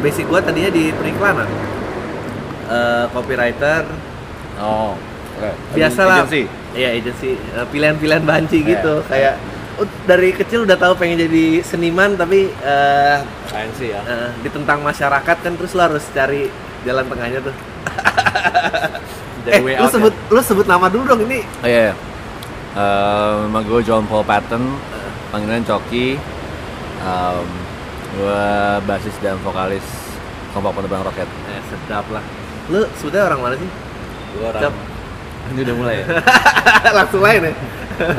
basic gue tadinya di periklanan Eh, copywriter Oh. Oke. biasa lah Agency. iya agency Eh, pilihan-pilihan banci Iya. gitu kayak uh, dari kecil udah tahu pengen jadi seniman tapi eh, Agency ya. eh, ditentang masyarakat kan terus lo harus cari jalan tengahnya tuh eh lu sebut lu sebut nama dulu dong ini Oh, iya. iya. Eh, nama gue John Paul Patton, panggilan Coki. Um, gue basis dan vokalis kelompok penerbang roket. eh, sedap lah lu sebetulnya orang mana sih Gue Cep. Ini udah mulai ya. langsung lain ya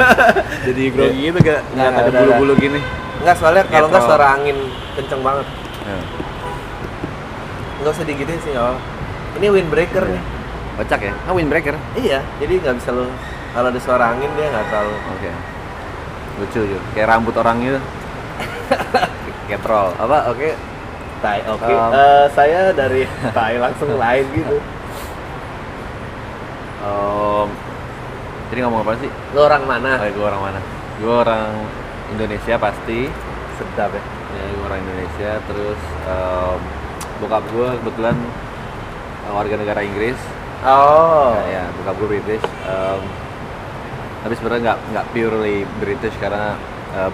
Jadi grogi gitu gak? Nggak, Nggak ada bulu-bulu gini. Enggak soalnya kalau nggak suara angin kenceng banget Ya. nggak usah digituin sih nggak apa-apa. ini windbreaker Iya. nih Kocak ya? Ah, windbreaker. iya jadi nggak bisa lo kalau ada suara angin dia nggak terlalu Oke. Lucu juga. Kayak rambut orang gitu. Troll. Apa? Oke. Tai, oke. Um, Eh, saya dari Tai langsung lain gitu. Um, jadi ngomong apa sih? Lo orang mana? Oh, gue orang mana? Gue orang Indonesia pasti. Sedap ya. Ya, gue orang Indonesia. Terus um, bokap gue kebetulan uh, warga negara Inggris. Oh. Ya, ya, bokap gue British. Um, tapi sebenarnya nggak nggak purely British karena uh,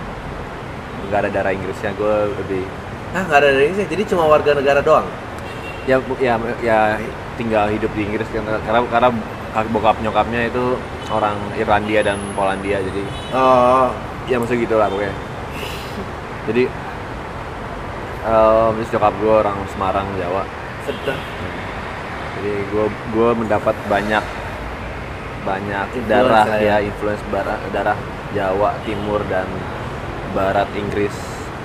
nggak ada darah Inggrisnya. Gue lebih Ah, nggak ada dari Indonesia. Jadi cuma warga negara doang. ya ya ya tinggal hidup di Inggris karena karena, bokap nyokapnya itu orang Irlandia dan Polandia jadi Oh. ya maksudnya gitu lah pokoknya jadi um, terus nyokap gue orang Semarang Jawa Sedap. jadi gue gue mendapat banyak banyak Influence darah ya ya. influence darah darah Jawa Timur dan Barat Inggris.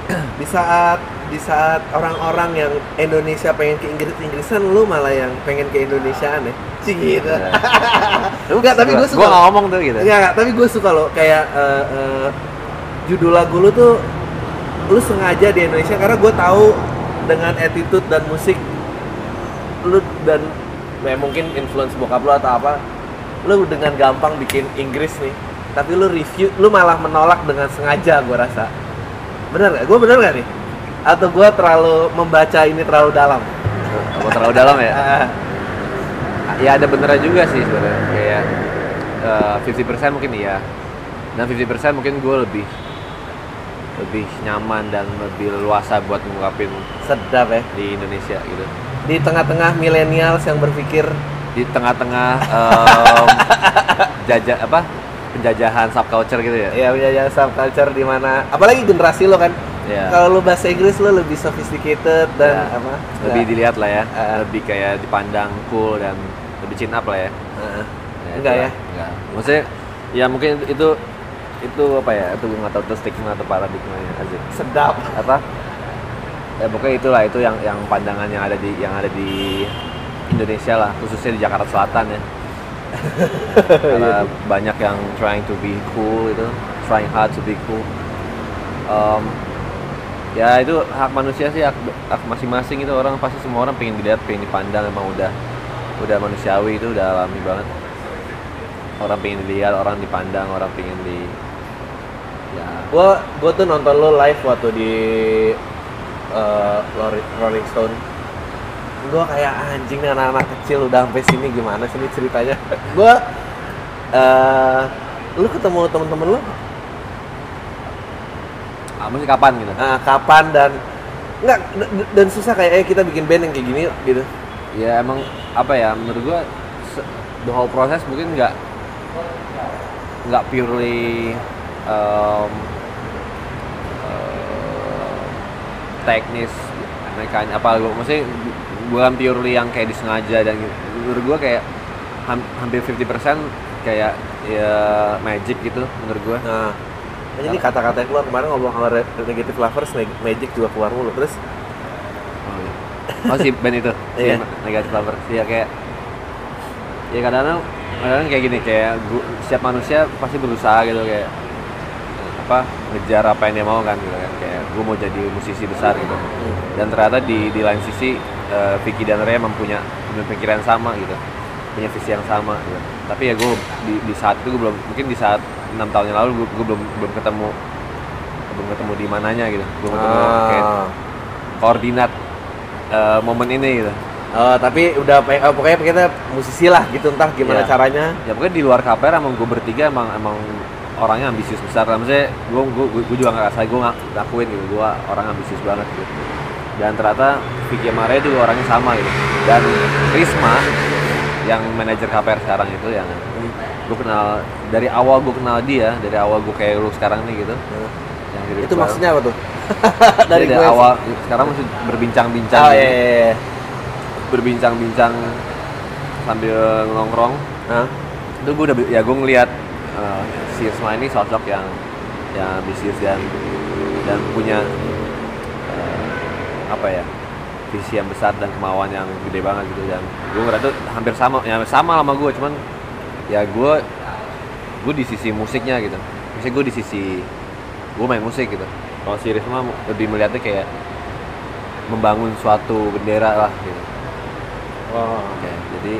Di saat di saat orang-orang yang Indonesia pengen ke Inggris Inggrisan lu malah yang pengen ke Indonesiaan ya sih gitu. Ya. enggak tapi gue gue suka nggak ngomong tuh gitu. Enggak, tapi gue suka loh. Kayak eh, eh, judul lagu lu tuh lu sengaja di Indonesia karena gue tahu dengan attitude dan musik lu dan ya mungkin influence bokap lu atau apa lu dengan gampang bikin Inggris nih tapi lu review lu malah menolak dengan sengaja gue rasa. Bener gak? gue bener gak nih? Atau gue terlalu membaca ini terlalu dalam? Apa terlalu dalam ya? Ah, ya ada benernya juga sih sebenarnya. Kayak eh, 50% mungkin iya. Dan 50% mungkin gue lebih lebih nyaman dan lebih luasa buat ngungkapin sedap ya. di Indonesia gitu. Di tengah-tengah millennials yang berpikir di tengah-tengah em, jajah apa penjajahan subculture gitu ya ya penjajah subculture di mana apalagi generasi lo kan ya kalau lo bahasa Inggris lo lebih sophisticated dan Ya, apa lebih dilihat lah ya Ah. lebih kayak dipandang cool dan lebih chin up lah ya Heeh. Ya, Enggak ya? Enggak. Maksudnya ya mungkin itu itu apa ya? Itu gue nggak tahu itu stigma atau paradigmanya aja. sedap Apa? Ya pokoknya itulah itu yang yang pandangan yang ada di yang ada di Indonesia lah, khususnya di Jakarta Selatan ya. Karena banyak yang trying to be cool itu, trying hard to be cool. Em, ya itu hak manusia sih hak, hak masing-masing itu. Orang pasti semua orang pengen dilihat pengen dipandang emang udah udah manusiawi itu udah alami banget. Orang pengen dilihat orang dipandang orang pengen di ya. Gua gua tuh nonton lo live waktu di Rolling- Rolling Stone gua kayak anjing nih anak-anak kecil udah sampai sini gimana sih ini ceritanya? Gua eh lu ketemu temen-temen lu? Ah, mesti kapan gitu? Ah, kapan dan enggak d- dan susah kayak eh kita bikin band yang kayak gini gitu. Ya emang apa ya menurut gua se- the whole proses mungkin nggak nggak purely um, uh, teknis mekanik apa gua maksudnya bukan purely yang kayak disengaja dan gitu. menurut gua kayak ham- hampir 50% kayak ya magic gitu menurut gua Nah, ini kata-kata yang keluar kemarin ngomong sama Negative Lovers, Magic juga keluar mulu. Terus Oh, iya. oh si band itu si Iya. negatif lover ya kayak ya kadang-kadang kadang kayak gini kayak gua, setiap manusia pasti berusaha gitu kayak apa ngejar apa yang dia mau kan gitu kan kayak gue mau jadi musisi besar gitu dan ternyata di di lain sisi eh, Vicky dan punya pikiran yang sama gitu. Punya visi yang sama gitu. Tapi ya gue di, di saat itu gue belum mungkin di saat enam tahun yang lalu gue belum belum ketemu belum ketemu di mananya gitu. Belum ketemu kayak Ah, koordinat eh, momen ini gitu. Oh, tapi udah oh, pokoknya kita musisi lah gitu entah gimana Iya. caranya. ya pokoknya di luar KPR emang gue bertiga emang emang orangnya ambisius besar. Lah maksudnya gue gue gue juga nggak rasa gue ngakuin gitu gue orang ambisius banget gitu dan ternyata Vicky Mare juga orangnya sama gitu dan Risma yang manajer KPR sekarang itu yang gue kenal dari awal gue kenal dia dari awal gue kayak lu sekarang nih gitu yang Itu maksudnya apa tuh? dari, dari sih. awal sekarang masih berbincang-bincang Oh gitu. iya, iya, iya. berbincang-bincang sambil nongkrong Hah? itu gue udah ya gue ngeliat uh, si Risma ini sosok yang yang ambisius dan dan punya apa ya visi yang besar dan kemauan yang gede banget gitu. Dan gue ngerasa tuh hampir sama ya sama sama gue cuman ya gue gue di sisi musiknya gitu. Misalnya gue di sisi gue main musik gitu. Kalau si Risma lebih melihatnya kayak membangun suatu bendera lah gitu. Oh, Oke, jadi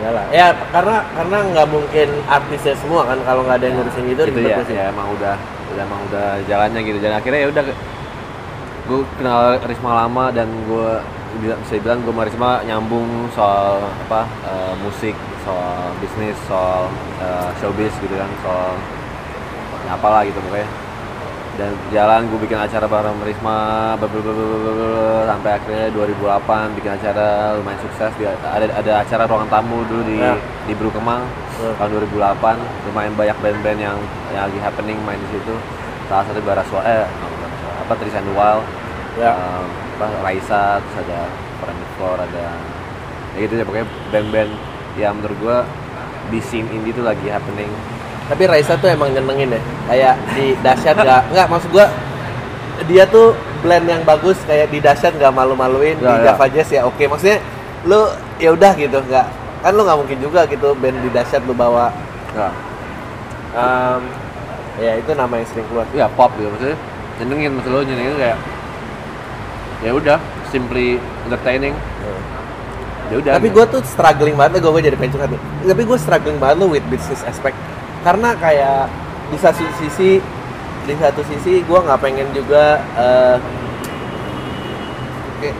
iyalah. Ya karena karena nggak mungkin artisnya semua kan kalau nggak ada yang ngurusin gitu itu ribet ya, ya emang udah udah emang udah jalannya gitu. Dan akhirnya ya udah gue kenal Risma lama dan gue bisa bilang gue sama Risma nyambung soal apa eh, musik soal bisnis soal eh, showbiz gitu kan soal ya apalah gitu pokoknya. Dan jalan gue bikin acara bareng Risma sampai akhirnya 2008 bikin acara lumayan sukses. Dia- ada ada acara ruangan tamu dulu di Ya. di Bru Kemang Hmm. tahun 2008 lumayan banyak band-band yang yang lagi happening main di situ. Salah satu Bara Suara eh apa Trisan Wild Ya. apa Raisa terus ada Foreign Floor ada ya gitu ya pokoknya band-band yang menurut gua di scene indie tuh lagi happening Tapi Raisa tuh emang nyenengin ya. Kayak di dahsyat nggak nggak maksud gua dia tuh blend yang bagus kayak di dahsyat nggak malu-maluin Ya, di ya. Java Jazz ya oke maksudnya lu ya udah gitu nggak kan lu nggak mungkin juga gitu band di dahsyat lu bawa Nah, um, ya itu nama yang sering keluar ya pop gitu maksudnya nyenengin maksud lo nyenengin kayak ya udah simply entertaining. Ya udah. Tapi gue tuh struggling banget gue jadi nih. Tapi gue struggling banget lo with business aspect. Karena kayak di satu sisi di satu sisi gue nggak pengen juga kayak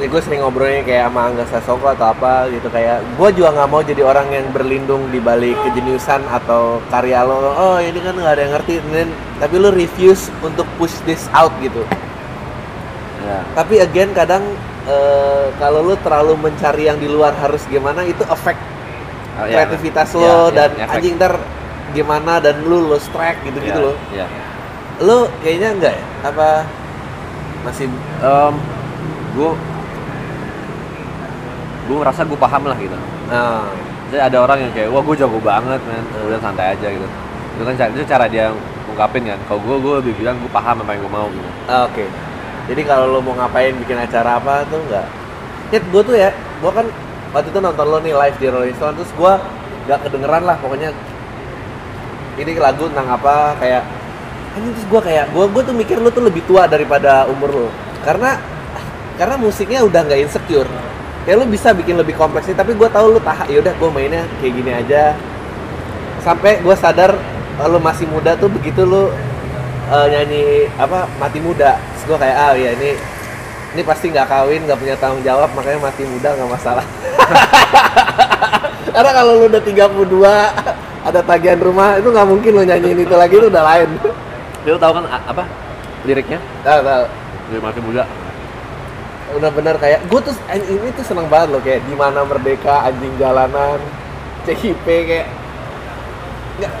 ya gue sering ngobrolnya kayak sama Angga Sasongko atau apa gitu. Kayak gue juga nggak mau jadi orang yang berlindung di balik kejeniusan atau karya lo. Oh ini kan nggak ada yang ngerti. Dan tapi lo refuse untuk push this out gitu ya. Tapi again kadang eh, kalau lu terlalu mencari yang di luar harus gimana itu efek Oh, ya, kreativitas ya, lo ya, dan efek. anjing ntar gimana dan lu lo strike gitu gitu ya, loh. ya. lu kayaknya enggak ya? Apa masih Em, gue gue ngerasa gue paham lah gitu. Nah Jadi ada orang yang kayak wah gue jago banget men. Udah santai aja gitu. Itu kan cara, itu cara dia ungkapin kan. Kalau gue gue lebih bilang gue paham apa yang gue mau gitu. Ah, oke jadi kalau lo mau ngapain bikin acara apa tuh enggak Hit gue tuh ya gue kan waktu itu nonton lo nih live di Rolling Stone terus gue nggak kedengeran lah pokoknya ini lagu tentang apa kayak anjing terus gue kayak gue gue tuh mikir lo tuh lebih tua daripada umur lo. Karena karena musiknya udah nggak insecure. Kayak lo bisa bikin lebih kompleks nih tapi gue tahu lo tahan yaudah gue mainnya kayak gini aja. Sampai gue sadar lo masih muda tuh begitu lo eh, nyanyi apa mati muda terus gue kayak ah ya ini ini pasti nggak kawin nggak punya tanggung jawab makanya mati muda nggak masalah. Karena kalau lu udah 32 ada tagihan rumah itu nggak mungkin lo nyanyiin itu lagi itu udah lain. Dia tahu kan apa liriknya? Tahu tahu. Dari masih muda. Udah bener kayak gue tuh ini tuh seneng banget loh kayak di mana merdeka anjing jalanan CIP kayak nggak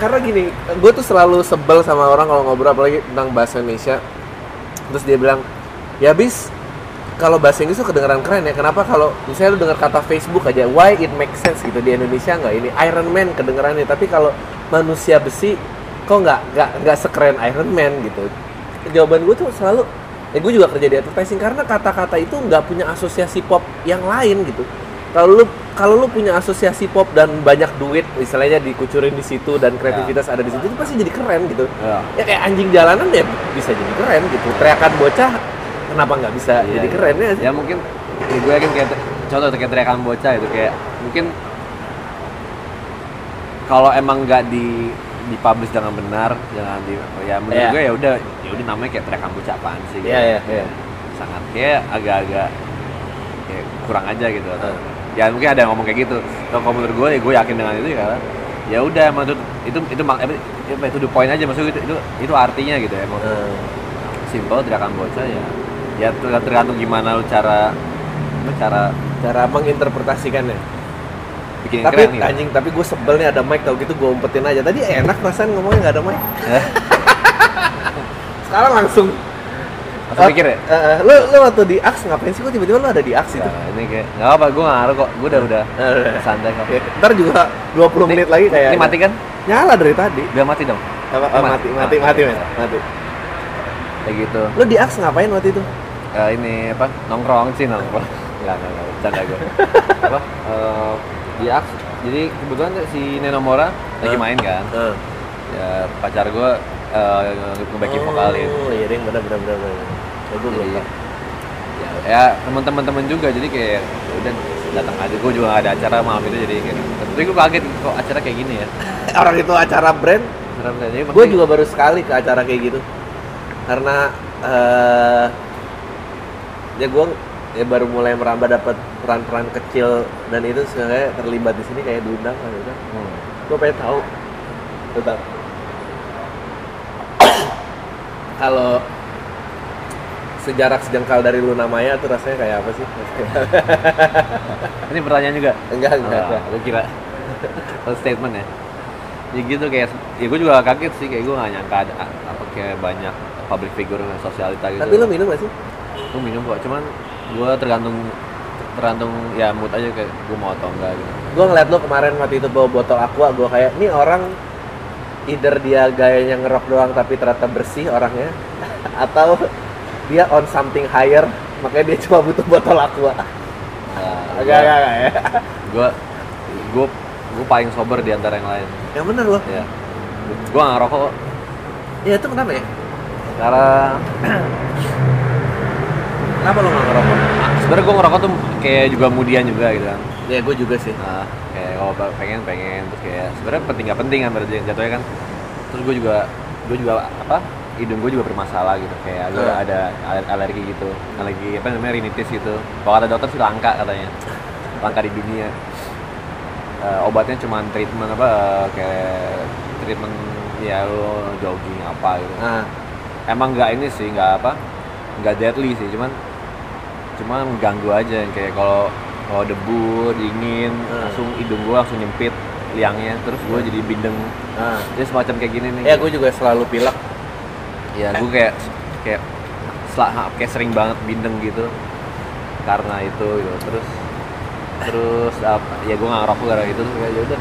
karena gini gue tuh selalu sebel sama orang kalau ngobrol apalagi tentang bahasa Indonesia terus dia bilang ya bis kalau bahasa Inggris tuh kedengeran keren ya. Kenapa kalau misalnya lu dengar kata Facebook aja why it makes sense gitu di Indonesia nggak? Ini Iron Man kedengerannya. Tapi kalau manusia besi kok nggak nggak nggak sekeren Iron Man gitu? Jawaban gue tuh selalu ya gue juga kerja di advertising karena kata-kata itu nggak punya asosiasi pop yang lain gitu. Kalau lu kalau lu punya asosiasi pop dan banyak duit istilahnya dikucurin di situ dan kreativitas ada di situ itu pasti jadi keren gitu ya ya kayak anjing jalanan ya bisa jadi keren gitu teriakan bocah kenapa nggak bisa Iya, jadi iya. keren ya ya mungkin ya gue yakin kayak contoh kayak teriakan bocah itu kayak mungkin kalau emang nggak di dipublish dengan benar jangan di ya menurut Iya. gue ya udah ya udah namanya kayak teriakan bocah apaan sih Iya, iya, iya. sangat kayak agak-agak ya kurang aja gitu atau Hmm. Ya mungkin ada yang ngomong kayak gitu. Kalau kalau menurut gue ya gue yakin dengan itu ya ya udah emang itu itu itu apa, itu the point aja. Maksudnya itu, itu itu artinya gitu ya emang. Eh, simple teriakan bocah ya. Ya ter- tergantung gimana lu cara cara cara menginterpretasikannya. Bikin tapi keren gitu. anjing tapi gue sebel nih ada mic tau gitu gue umpetin aja. Tadi enak perasaan ngomongnya nggak ada mic. Eh, sekarang langsung langsung mikir ya? Eh, eh, lu lu waktu di Aks ngapain sih? Kok tiba-tiba lu ada di Aks itu? Nah, ini kayak nggak apa gue nggak ngaruh kok. Gue udah udah santai kok. Ya, ntar juga 20 menit lagi kayak ini mati kan? Nyala dari tadi. Udah mati dong? Apa, mati. mati Ah, mati men. Mati. Kayak gitu. Lu di Aks ngapain waktu itu? Eh, ini apa? Nongkrong sih nongkrong. Nggak nggak nggak. Bercanda gue apa? Eh, di Aks. Jadi kebetulan si Nenomora lagi main kan? Eh. ya pacar gue uh, ngebacking vokalin. oh iya bener bener bener bener. Oh, gue belum tahu ya, ya teman-teman teman juga jadi kayak ya udah datang aja. Gue juga ada acara malam itu jadi kayak tapi gue kaget kok acara kayak gini ya? Orang itu acara brand? Serem kan? Jadi gue juga baru sekali ke acara kayak gitu. Karena eh ya gue ya baru mulai merambah dapat peran-peran kecil dan itu sebenarnya terlibat di sini kayak diundang kan gitu. Hmm. gue pengen tahu tentang kalau sejarak sejengkal dari Luna Maya tuh rasanya kayak apa sih? ini pertanyaan juga enggak enggak. enggak. gue kira statement ya ya gitu kayak ya gue juga kaget sih kayak gue gak nyangka ada apa kayak banyak public figure sosialita gitu Tapi lo minum gak sih? gue minum kok cuman gue tergantung tergantung ya mood aja kayak gue mau atau enggak gitu Gue ngeliat lo kemarin waktu itu bawa botol aqua, gue kayak ini orang either dia gayanya ngerok doang tapi ternyata bersih orangnya atau dia on something higher makanya dia cuma butuh botol aqua. Nah, Agak agak ya. gue gue gue paling sober di antara yang lain Yang bener loh. ya gue gak ngerokok kok. Ya itu kenapa ya? karena Kenapa lo gak ngerokok? sebenarnya gue ngerokok tuh kayak juga kemudian juga gitu kan Ya gue juga sih. nah kayak kalau ba- pengen pengen. Terus kayak sebenarnya penting gak penting kan berarti jatuhnya kan. Terus gue juga gue juga apa hidung gue juga bermasalah gitu. Kayak gue Hmm. ada aler- alergi gitu. Alergi apa namanya rinitis gitu. Kalau kata dokter sih langka katanya. Langka di dunia. Eh, obatnya cuma treatment apa eh, kayak treatment ya lo jogging apa gitu. Nah, emang nggak ini sih nggak apa nggak deadly sih. Cuman cuma mengganggu aja. Yang kayak kalau kalau debu dingin Hmm. langsung hidung gue langsung nyempit liangnya terus gue jadi bindeng nah. jadi semacam kayak gini nih Ya gue juga selalu pilek. ya gue kayak kayak sel- kayak sering banget bindeng gitu karena itu gitu terus terus apa ya gue nggak ngerokok gara itu terus kayak ya udah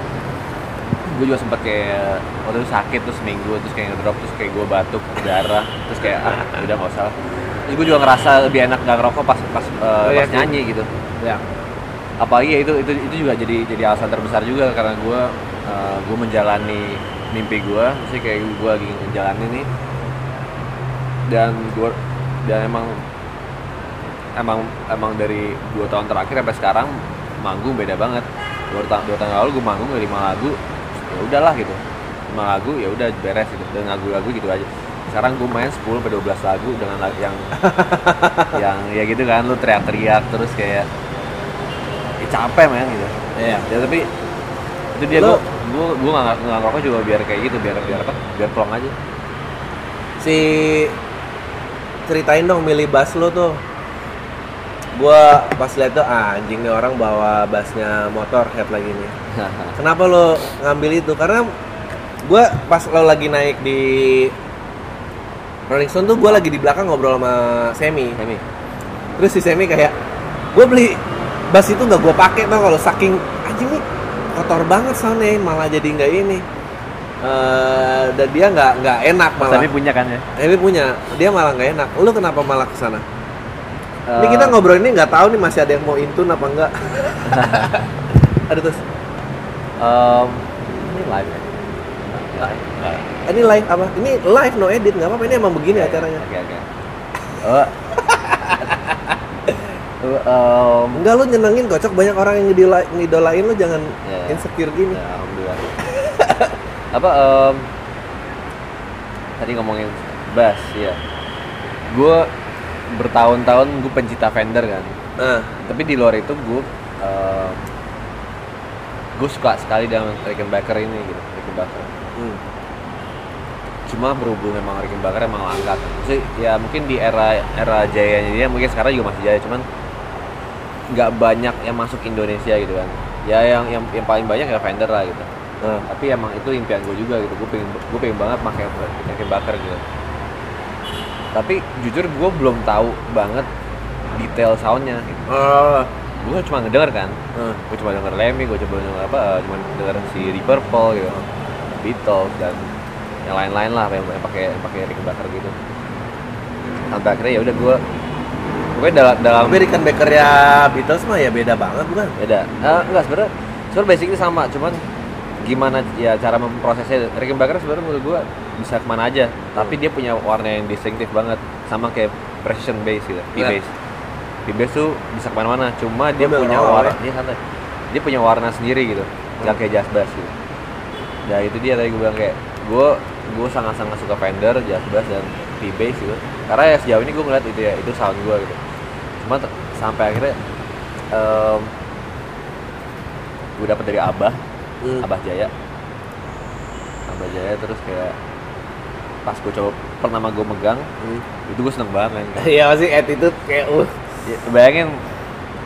gue juga sempet kayak waktu itu sakit terus seminggu terus kayak ngedrop terus kayak gue batuk darah terus kayak ah udah nggak usah Terus gue juga ngerasa lebih enak nggak ngerokok pas pas, eh, Oh, pas sih. nyanyi gitu Ya. Apalagi ya itu itu itu juga jadi jadi alasan terbesar juga karena gue eh, gue menjalani mimpi gue sih kayak gue lagi menjalani nih. Dan gue dan emang emang emang dari dua tahun terakhir sampai sekarang manggung beda banget. Dua tahun dua tahun lalu gue manggung lima lagu ya udahlah gitu. Lima lagu ya udah beres gitu. Dan lagu-lagu gitu aja. Sekarang gue main 10 sampai 12 lagu dengan lagu yang yang ya gitu kan lu teriak-teriak terus kayak ya capek men gitu Iya. ya tapi itu dia gue gue gue nggak nggak ngerokok juga biar kayak gitu biar biar apa biar plong aja Si ceritain dong milih bass lo tuh. Gua pas lihat tuh ah, anjing nih orang bawa bassnya motor head lagi nih. Kenapa lo ngambil itu? Karena gua pas lo lagi naik di Rolling Stone tuh gue lagi di belakang ngobrol sama Semi. ini Terus si Semi kayak gue beli bass itu nggak gue pakai tau kalau saking anjing nih kotor banget soundnya malah jadi nggak ini. Eh, dan dia nggak nggak enak malah. tapi punya kan ya Ewi punya, dia malah nggak enak. Lu kenapa malah ke sana? Ini Eh, kita ngobrol ini nggak tahu nih masih ada yang mau intun apa enggak. Aduh terus, em, ini live ya live ini live apa? Ini live no edit nggak apa-apa. Ini emang begini acaranya. oke oke oh um, Enggak lu nyenengin kocok banyak orang yang ngidola- ngidolain lu jangan Ya. insecure gini. ya, alhamdulillah. Apa em, tadi ngomongin bass ya. Gue bertahun-tahun gue pencipta Fender kan. Nah, tapi di luar itu gue uh, gue suka sekali dengan Rickenbacker ini gitu Rickenbacker. Hmm. cuma berhubung emang Rickenbacker emang langka. Sih ya mungkin di era era jayanya dia mungkin sekarang juga masih jaya. Cuman nggak banyak yang masuk Indonesia gitu kan. Ya yang yang, yang paling banyak ya Fender lah gitu. Nah, tapi emang itu impian gue juga gitu. Gue pengen gue pengen banget pakai Rickenbacker gitu. Tapi jujur gue belum tahu banget detail soundnya. Gitu. oh, gue cuma ngedenger kan. Nah. gue cuma denger Lemmy gue coba denger apa eh, cuma denger si Deep Purple gitu Beatles dan yang lain-lain lah yang pakai pakai Rickenbacker gitu. Sampai akhirnya ya udah gue pokoknya dalam dalam Tapi Rickenbacker ya Beatles mah ya beda banget bukan? beda. Eh, enggak sebenarnya sebenarnya basically sama cuman gimana ya cara memprosesnya. Rickenbacker sebenarnya menurut gue bisa ke mana aja tapi dia punya warna yang distinktif banget sama kayak precision bass gitu P Ya. bass P bass tuh bisa ke mana-mana cuma dia Udah, punya warna dia santai. Dia punya warna sendiri gitu nggak kayak jazz bass gitu. Ya itu dia tadi gue bilang kayak gue gue sangat-sangat suka Fender, jazz bass dan P bass gitu. Karena ya sejauh ini gue ngeliat itu ya itu sound gue gitu sampai akhirnya em, gue dapet dari Abah Hmm. Abah Jaya Abah Jaya terus kayak pas gue coba pertama gue megang Hmm. itu gue seneng banget kan Iya masih attitude kayak uh. ya, bayangin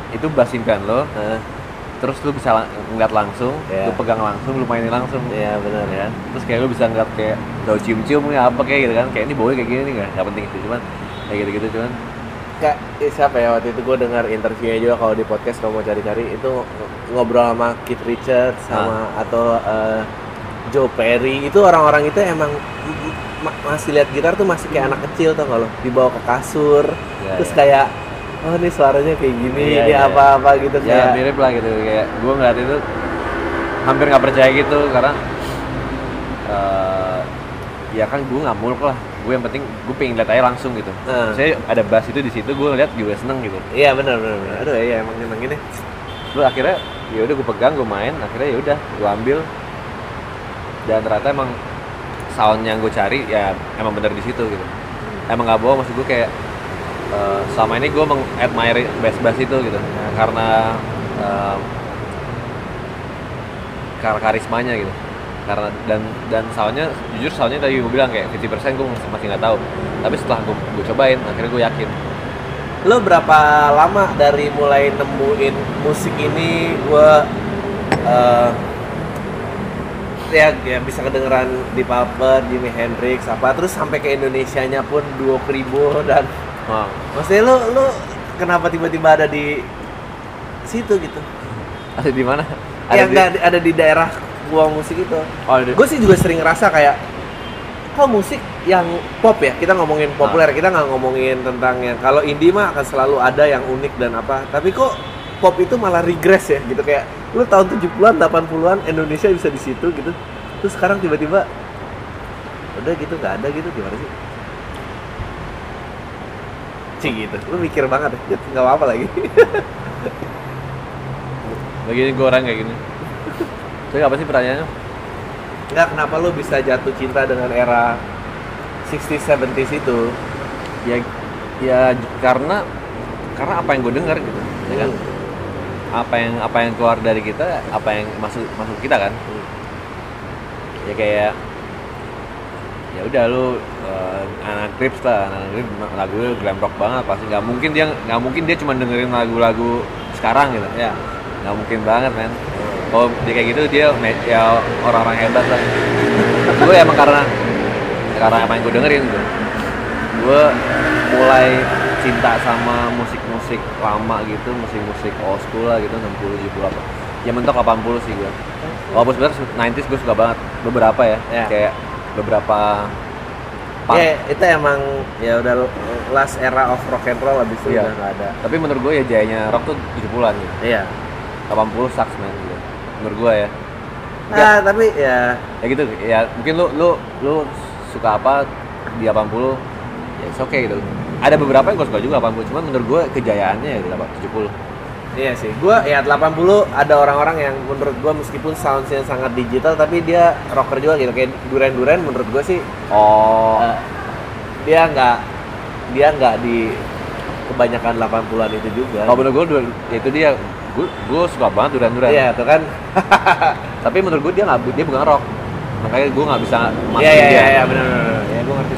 itu bass impian lo Nah, terus lu bisa lang- ngeliat langsung Iya. lu pegang langsung lu mainin langsung Iya benar ya terus kayak lu bisa ngeliat kayak tau cium-cium ya apa kayak gitu kan kayak ini baunya kayak gini nih nggak penting sih cuman kayak gitu-gitu cuman Kak, eh, siapa ya? Waktu itu gue dengar interviewnya juga kalau di podcast kalau mau cari-cari itu ng- ngobrol sama Keith Richards sama atau eh, Joe Perry. Itu orang-orang itu emang ma- masih lihat gitar tuh masih kayak anak kecil gak lo? Dibawa ke kasur Ya, terus ya. kayak oh ini suaranya kayak gini Iya, ini iya. apa-apa gitu ya kayak mirip lah gitu. Kayak gue ngeliat itu hampir nggak percaya gitu karena eh, ya kan gue nggak muluk lah gue yang penting gue pengen lihat aja langsung gitu. Nah. saya ada bass itu di situ gue lihat juga seneng gitu. Iya benar benar benar. aduh iya emang emang gini lu akhirnya ya udah gue pegang gue main akhirnya ya udah gue ambil. Dan ternyata emang sound yang gue cari ya emang bener di situ gitu. Emang nggak bohong maksud gue kayak eh, selama ini gue mengadmire bass bass itu gitu. Karena eh, karena karismanya gitu karena dan dan soundnya jujur soundnya tadi gue bilang kayak 50% gue masih nggak tahu. Tapi setelah gue gue cobain akhirnya gue yakin. Lo berapa lama dari mulai nemuin musik ini gua eh, ya ya bisa kedengeran di Pulper, Jimi Hendrix apa terus sampai ke Indonesianya pun Duo Kribo dan Wah, maksudnya lo lo kenapa tiba-tiba ada di situ gitu? Ada di mana? Ya di- nggak ada di daerah gua musik itu. Oh, di- gue sih juga sering ngerasa kayak kok musik yang pop ya? Kita ngomongin populer kita nggak ngomongin tentang yang kalau indie mah akan selalu ada yang unik dan apa. Tapi kok pop itu malah regress ya? Gitu kayak lu tahun 70-an 80-an Indonesia bisa di situ gitu. Terus sekarang tiba-tiba udah gitu nggak ada gitu gimana sih? Cih gitu, lu mikir banget ya, nggak apa-apa lagi. Begini gue orang kayak gini Jadi apa sih pertanyaannya? Nggak, kenapa lu bisa jatuh cinta dengan era 60s 70s itu Ya, ya karena karena apa yang gue dengar gitu, ya kan? Apa yang apa yang keluar dari kita, apa yang masuk masuk kita kan? Ya kayak ya udah lu eh, anak Crips lah, anak Crips lagu glam rock banget pasti nggak mungkin dia nggak mungkin dia cuma dengerin lagu-lagu sekarang gitu ya nggak mungkin banget men kalau dia kayak gitu dia ya orang-orang hebat lah gue emang karena karena apa yang gue dengerin gitu gue mulai cinta sama musik-musik lama gitu musik-musik old school lah gitu 60 70 apa ya mentok 80 sih gue walaupun sebenarnya 90s gue suka banget beberapa ya Ya. kayak beberapa punk. Ya itu emang ya udah last era of rock and roll abis itu Iya. udah nggak ada. tapi menurut gue ya jayanya rock tuh 70-an gitu Iya. 80 sucks man gitu menurut gue ya. Nah, tapi ya. Ya gitu ya mungkin lu lu lu suka apa di 80 ya it's okay gitu. Ada beberapa yang gue suka juga 80 cuman menurut gue kejayaannya ya di 70 iya sih. Gua ya 80 ada orang-orang yang menurut gua meskipun soundnya sangat digital tapi dia rocker juga gitu kayak Duran Duran menurut gua sih. Oh. Eh, dia nggak dia nggak di kebanyakan 80-an itu juga. kalau menurut gue ya itu dia gue gue suka banget duran duran Iya, itu kan. tapi menurut gue dia nggak dia bukan rock makanya gue nggak bisa Iya, masukin iya, dia iya, iya, benar benar. Ya, gue ngerti.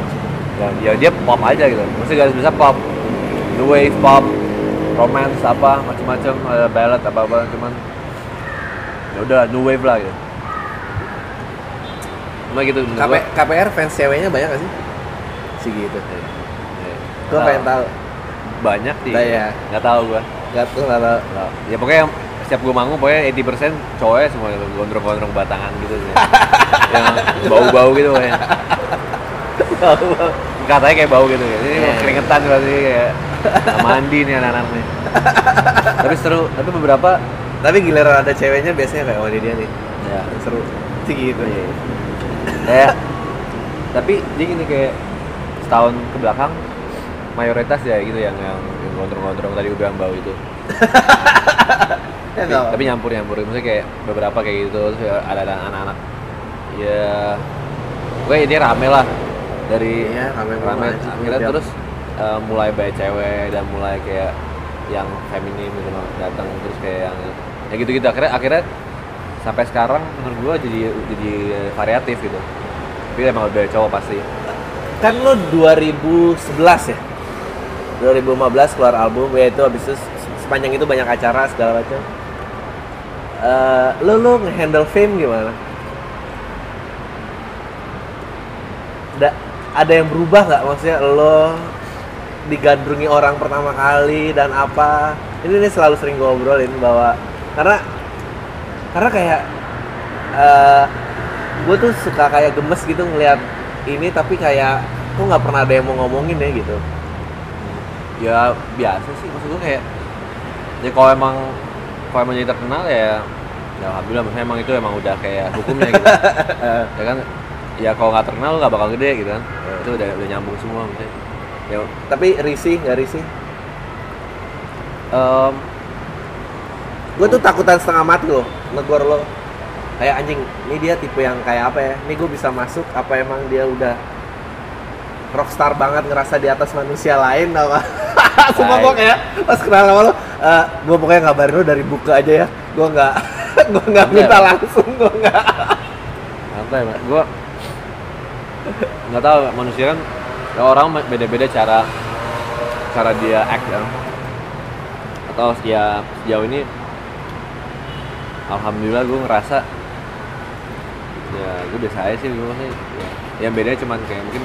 ya, ya dia pop aja gitu maksudnya garis besar pop new wave pop romance apa macam-macam ada ballad apa apa cuman ya udah new wave lah gitu cuma gitu KP, gua- KPR fans ceweknya banyak gak sih? Sih gitu. ya, Gue pengen tahu. banyak sih Nah, ya. nggak tahu gue Nggak tahu. ya pokoknya setiap gue manggung pokoknya 80% cowoknya semua gitu gondrong-gondrong batangan gitu yang bau-bau gitu pokoknya katanya kayak bau gitu ya. Ini Iya. keringetan berarti kayak mandi nih anak-anak nih. tapi seru, tapi beberapa Tapi giliran ada ceweknya biasanya kayak oh dia nih. ya Seru. Sih gitu. Iya. kayak tapi dia gini kayak setahun ke belakang mayoritas ya gitu yang yang, gondrong-gondrong tadi bilang bau itu. Ya, tapi, tapi nyampur nyampur maksudnya kayak beberapa kayak gitu terus ada ada anak-anak. Ya gue dia rame lah. Dari Iya, rame rame akhirnya terus eh, mulai banyak cewek dan mulai kayak yang feminim gitu datang terus kayak yang ya gitu gitu akhirnya akhirnya sampai sekarang menurut gue jadi jadi variatif gitu. Tapi emang udah cowok pasti. Kan lo 2011 ya 2015 keluar album yaitu habis itu sepanjang itu banyak acara segala macam. Eh, lo lo ngehandle fame gimana? Da, ada yang berubah nggak? Maksudnya lo digandrungi orang pertama kali dan apa? Ini ini selalu sering gue obrolin bahwa karena karena kayak gue tuh suka kayak gemes gitu ngelihat ini tapi kayak kok nggak pernah ada yang mau ngomongin ya gitu ya biasa sih. Maksud gue kayak ya kalau emang kalau emang jadi terkenal ya ya alhamdulillah. Maksudnya emang itu emang udah kayak hukumnya gitu. Ya kan? Ya kalau nggak terkenal nggak bakal gede gitu kan. Itu udah udah nyambung semua maksudnya. Ya tapi risih nggak risih? Em, gue tuh takutan setengah mati loh negor lo. Kayak anjing ini dia tipe yang kayak apa ya? Ini gue bisa masuk apa emang dia udah rockstar banget ngerasa di atas manusia lain apa Sumpah gue kayak pas kenal sama lo gue pokoknya ngabarin lo dari buka aja ya. Gue nggak gue nggak Iya. minta langsung gue nggak. Ya Mbak? gua nggak tahu manusia kan ya orang beda-beda cara cara dia act kan atau ya sejauh ini alhamdulillah gue ngerasa ya gue biasa aja sih gue maksudnya ya, yang bedanya cuman kayak mungkin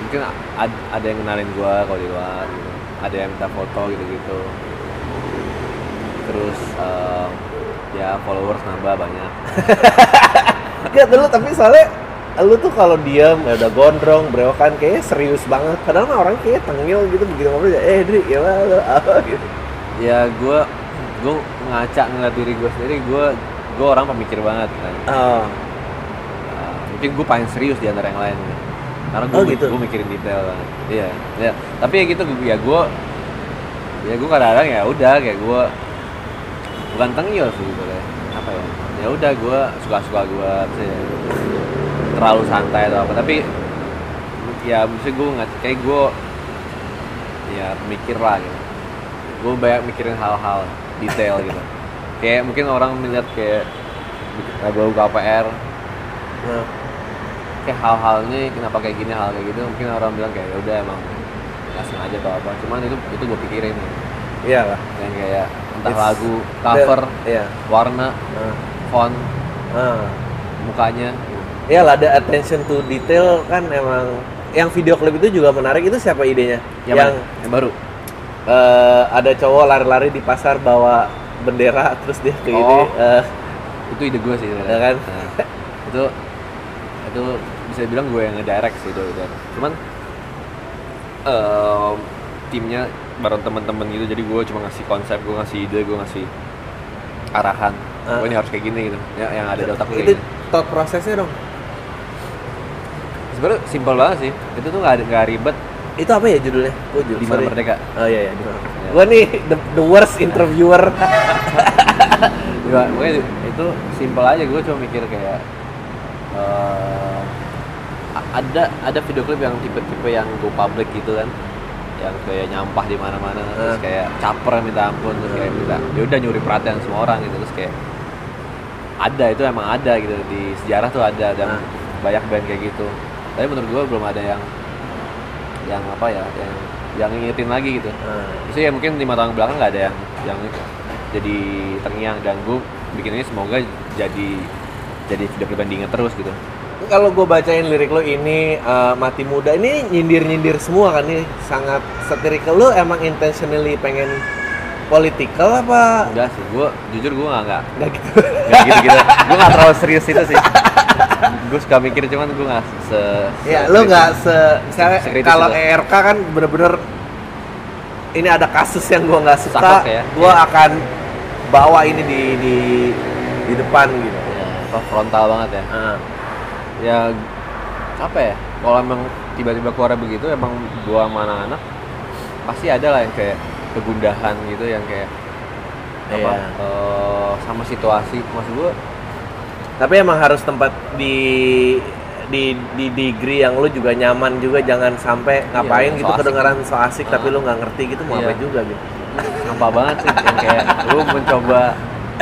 mungkin ad- ada yang kenalin gue kalau di luar gitu ada yang minta foto gitu-gitu. Terus em, ya followers nambah banyak. Gak dulu tapi soalnya lu tuh kalau diam ya udah gondrong berewokan kayaknya serius banget. Padahal mah orang kayak tengil gitu begitu ngobrol ya eh Dri lu apa gitu ya gue gue ngaca ngeliat diri gue sendiri gue gue orang pemikir banget kan. Oh. Nah, mungkin gue paling serius di antara yang lain gitu. Karena gue Oh, gitu? gue mikirin detail. Banget iya. Ya tapi ya gitu ya gue ya gue kadang-kadang ya udah kayak gue bukan tengil sih gitu ya apa ya? Ya udah gue suka-suka gue terlalu santai atau apa. Tapi ya mesti gue nggak kayak gue ya mikir lah gitu. Gue banyak mikirin hal-hal detail gitu. Kayak mungkin orang melihat kayak lagu KPR nah, kayak hal-hal ini kenapa kayak gini hal kayak gitu mungkin orang bilang kayak "Ya udah emang nggak sengaja atau apa. Cuman itu itu gue pikirin iya lah yang kayak entah It's lagu cover iya. warna nah, font nah. mukanya. Iya lah ada attention to detail kan emang. Yang video klip itu juga menarik. Itu siapa idenya? Yang, yang mana? yang baru? Eh, ada cowok lari-lari di pasar bawa bendera terus dia ke ini Oh. eh, itu ide gue sih. Ya kan? Nah, itu itu bisa bilang gue yang ngedirect sih itu, itu. cuman em, timnya bareng teman-teman gitu jadi gue cuma ngasih konsep gue ngasih ide gue ngasih arahan Ah. gue ini harus kayak gini gitu ya yang ada di otak gue itu gini. thought prosesnya dong sebenarnya simpel banget sih itu tuh nggak nggak ribet itu apa ya judulnya? Gue judul di mana merdeka Oh iya iya di mana. Iya. Gue nih the, the worst interviewer. ya, pokoknya itu simpel aja gue cuma mikir kayak eh, ada ada video klip yang tipe-tipe yang go public gitu kan. Yang kayak nyampah di mana-mana terus Eh. kayak caper minta ampun terus kayak minta ya udah nyuri perhatian semua orang gitu. Terus kayak ada itu emang ada gitu. Di sejarah tuh ada dan Eh. banyak band kayak gitu. Tapi menurut gua belum ada yang yang apa ya yang yang ngingetin lagi gitu. Nah, Terus ya mungkin lima tahun belakang nggak ada yang yang jadi terngiang dan gue bikin ini semoga jadi jadi video klip yang diingat terus gitu. Kalau gue bacain lirik lo ini eh, mati muda ini nyindir nyindir semua kan nih sangat satirical lo emang intentionally pengen political apa Enggak sih, gue jujur gue nggak nggak nggak gitu nggak gitu gitu. gue nggak terlalu serius itu sih. gue suka mikir cuman gue nggak se. ya se- lo nggak se misalnya kalau. ERK kan bener-bener ini ada kasus yang gue nggak suka Sakok ya? gue Iya. akan bawa ini di di di depan gitu Ya, frontal banget ya. Ah, Ya apa ya? Kalau emang tiba-tiba keluar begitu, emang gua sama anak-anak pasti ada lah yang kayak kegundahan gitu, yang kayak apa? Iya. eh, sama situasi, maksud gua tapi emang harus tempat di di di degree yang lu juga nyaman juga jangan sampai ngapain so gitu asik. kedengaran so asik tapi Ah. lu nggak ngerti gitu mau Iya. apa juga gitu sampah banget sih yang kayak lu mencoba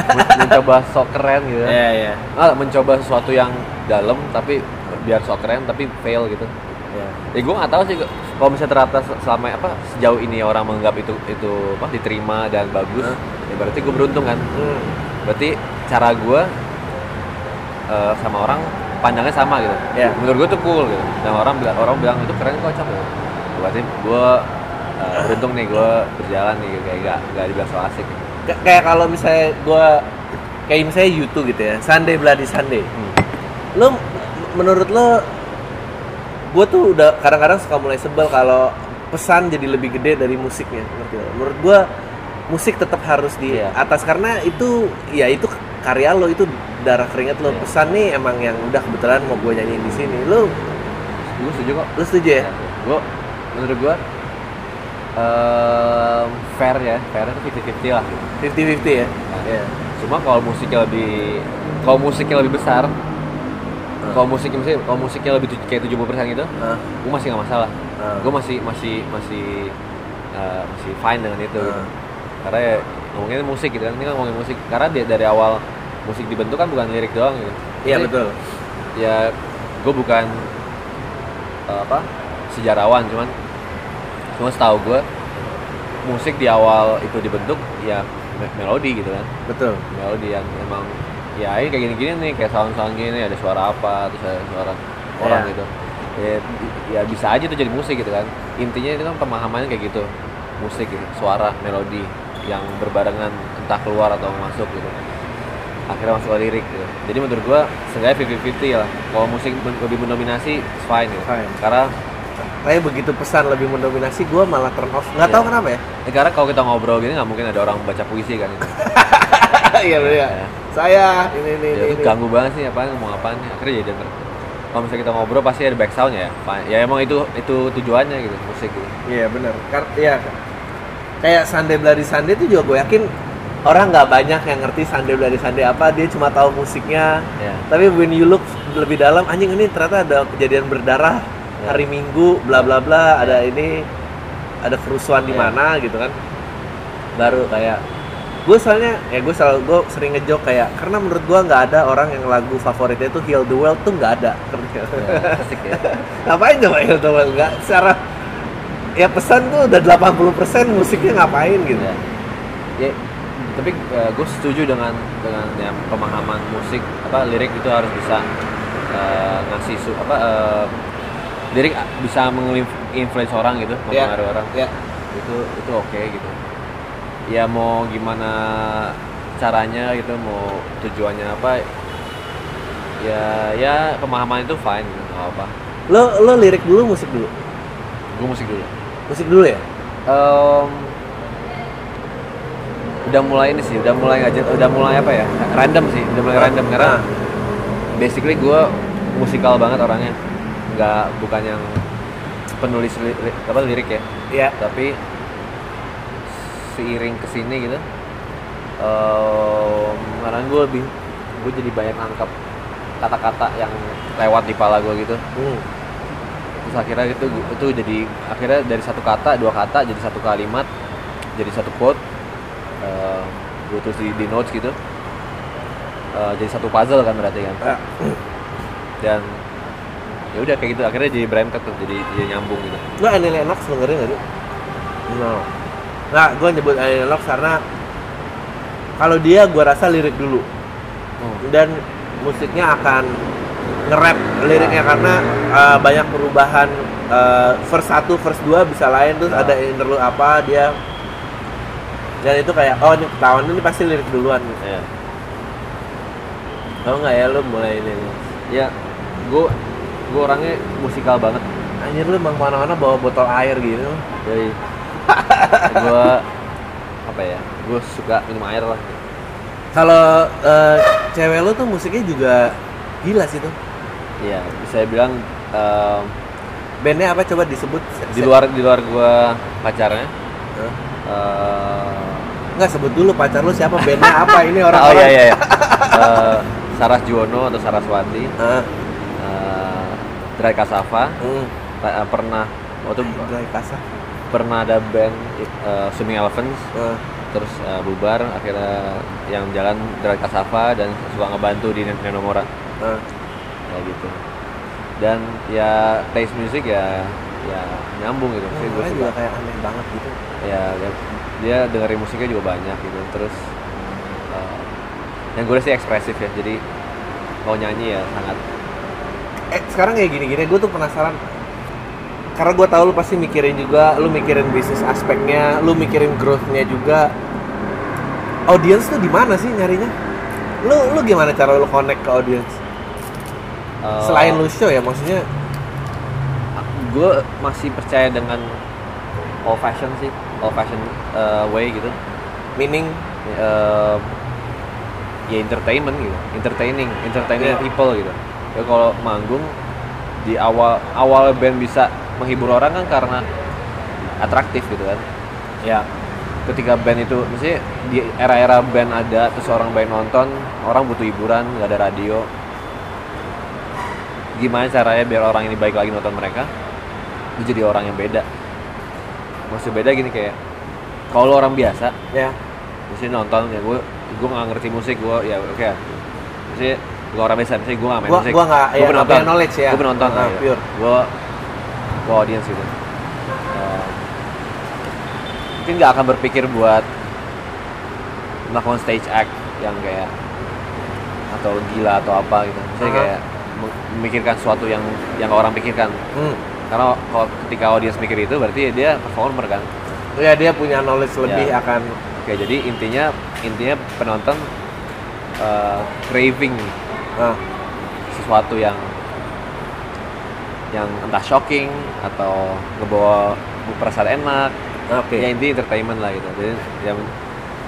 men- mencoba sok keren gitu Iya iya. ah, mencoba sesuatu yang dalam tapi biar sok keren tapi fail gitu Iya. ya gue nggak tahu sih kalau misalnya ternyata se- selama apa sejauh ini orang menganggap itu itu apa diterima dan bagus Hah? ya berarti gue beruntung kan Hmm. berarti cara gue eh, sama orang pandangnya sama gitu Iya. menurut gue tuh cool gitu dan orang bilang orang bilang itu keren kok cak berarti gue eh, beruntung nih gue berjalan nih kayak gak gak dibilang so asik K- kayak kalau misalnya gua kayak misalnya YouTube gitu ya Sunday Bloody Sunday Hmm. Lo menurut lo gue tuh udah kadang-kadang suka mulai sebel kalau pesan jadi lebih gede dari musiknya ngerti menurut gue musik tetap harus di Iya. atas karena itu ya itu karya lo itu darah keringat lo Iya. pesan nih emang yang udah kebetulan mau gue nyanyiin di sini lo gue setuju kok lo setuju ya gue menurut gue em, fair ya fair itu 50-50 lah gitu. 50-50 ya Nah, Iya. cuma kalau musiknya lebih kalau musiknya lebih besar Hmm. kalau musiknya misalnya kalau musiknya lebih tuj- kayak 70% gitu Ah, gue masih nggak masalah ah. gue masih masih masih eh, masih fine dengan itu gitu. Ah. karena ya ngomongin musik gitu kan ini kan ngomongin musik karena di- dari awal musik dibentuk kan bukan lirik doang gitu iya betul ya gue bukan eh, apa sejarawan cuman cuma setahu gue musik di awal itu dibentuk ya me- melodi gitu kan betul melodi yang emang ya ini kayak gini-gini nih kayak sound-sound gini ada suara apa terus ada suara orang Iya. gitu ya, ya bisa aja tuh jadi musik gitu kan intinya itu kan pemahamannya kayak gitu musik gitu suara melodi yang berbarengan entah keluar atau masuk gitu akhirnya masuk ke lirik gitu jadi menurut gua seenggaknya 50-50 lah kalau musik lebih mendominasi it's fine gitu Fine. karena tapi begitu pesan lebih mendominasi gue malah turn off nggak Iya. tahu kenapa ya eh, karena kalau kita ngobrol gini nggak mungkin ada orang baca puisi kan gitu. iya bener ya Ya. Saya ini ini ya ini, itu ganggu banget sih apa ngomong apaan nih akhirnya jadi denger kalau misalnya kita ngobrol pasti ada back soundnya ya ya emang itu itu tujuannya gitu musik gitu Iya benar. Kar- Iya. Kayak Sunday Bloody Sunday itu juga gue yakin orang nggak banyak yang ngerti Sunday Bloody Sunday apa. Dia cuma tahu musiknya. ya Tapi when you look lebih dalam, anjing ini ternyata ada kejadian berdarah Ya. hari Minggu, bla bla bla. Ada ini, ada kerusuhan di Ya. mana gitu kan. Baru kayak gue soalnya ya gue selalu gue sering ngejok kayak karena menurut gue nggak ada orang yang lagu favoritnya itu Heal the World tuh nggak ada. Ya, asik ya. Ngapain coba Heal the World? Nggak secara ya pesan tuh udah 80% musiknya ngapain gitu. Ya, ya tapi gue setuju dengan dengan ya, pemahaman musik apa lirik itu harus bisa eh, ngasih su, apa eh, lirik bisa menginfluence orang gitu Iya. mempengaruhi orang. Ya itu itu oke gitu ya mau gimana caranya gitu mau tujuannya apa ya ya pemahaman itu fine gitu nggak apa lo lo lirik dulu musik dulu? Gue musik dulu. Musik dulu ya? Em, udah mulai ini sih udah mulai nggak jet- udah mulai apa ya? Random sih udah mulai random karena Ah. basically gue musikal banget orangnya. Nggak bukan yang penulis li- li- apa lirik ya. Ya. Tapi seiring ke sini gitu um, sekarang gue lebih gue jadi banyak nangkap kata-kata yang lewat di pala gue gitu hmm. terus akhirnya itu itu jadi akhirnya dari satu kata dua kata jadi satu kalimat jadi satu quote uh, gue tulis di, di notes gitu uh, jadi satu puzzle kan berarti kan Ya. dan ya udah kayak gitu akhirnya jadi berangkat tuh jadi jadi nyambung gitu Lu Annie Lennox dengerin gak sih? No. Nah, gue nyebut Annie Lennox karena kalau dia gue rasa lirik dulu. Dan musiknya akan nge-rap liriknya karena uh, banyak perubahan uh, verse 1, verse 2 bisa lain terus Nah. ada interlude apa dia dan itu kayak oh ini ketahuan ini pasti lirik duluan. Ya tau nggak ya lu mulai ini? Ya gue gue orangnya musikal banget. Anjir lu emang mana-mana bawa botol air gitu. Jadi gue apa ya? Gue suka minum air lah. Kalau uh, cewek lu tuh musiknya juga gila sih tuh. Iya, bisa bilang em, bandnya apa coba disebut? di luar di luar gue pacarnya. Hah? eh, nggak sebut dulu pacar lu siapa bandnya apa ini oh orang-orang iya iya, iya. Eh, Saras Juwono atau Saraswati. Ah, eh Dry Kasava hmm. eh, pernah waktu Dry kasar pernah ada band eh, Swimming Elephants. Ah, terus eh, bubar akhirnya yang jalan Dry Kasava dan suka ngebantu di Nenomora ah. kayak gitu. Dan ya taste music ya ya nyambung gitu. Sih gue juga kayak aneh banget gitu. Ya dia- dia dengerin musiknya juga banyak gitu. Terus eh, yang gue sih ekspresif ya. Jadi mau nyanyi ya sangat. Eh sekarang kayak gini-gini gue tuh penasaran karena gue tahu lu pasti mikirin juga lu mikirin bisnis aspeknya lu mikirin growth-nya juga. Audience tuh di mana sih nyarinya? Lu lu gimana cara lu connect ke audience? Eh, selain lu show ya maksudnya? gue masih percaya dengan old fashion sih old fashion eh, way gitu. Meaning? Eh, ya entertainment gitu entertaining entertaining Iya. people gitu. Ya kalau manggung di awal awal band bisa menghibur orang kan karena atraktif gitu kan ya ketika band itu mesti di era-era band ada terus orang banyak nonton orang butuh hiburan nggak ada radio gimana caranya biar orang ini baik lagi nonton mereka itu jadi orang yang beda maksud beda gini kayak kalau orang biasa ya misalnya nonton ya gue gue nggak ngerti musik gue ya oke okay. misalnya gue orang biasa misalnya gue nggak main Gua- musik gua nggak- gue ya, penonton knowledge ya. gue penonton Ah, gitu. pure. gue gue audience gitu Eh, mungkin nggak akan berpikir buat melakukan stage act yang kayak atau gila atau apa gitu misalnya Aha. kayak mem- memikirkan sesuatu yang yang orang pikirkan hmm. karena kalau ketika audience mikir itu berarti dia performer kan ya dia punya knowledge lebih Ya. akan Oke, jadi intinya intinya penonton uh, craving ah, sesuatu yang yang entah shocking atau ngebawa perasaan enak. oke Ya intinya entertainment lah gitu. Jadi yang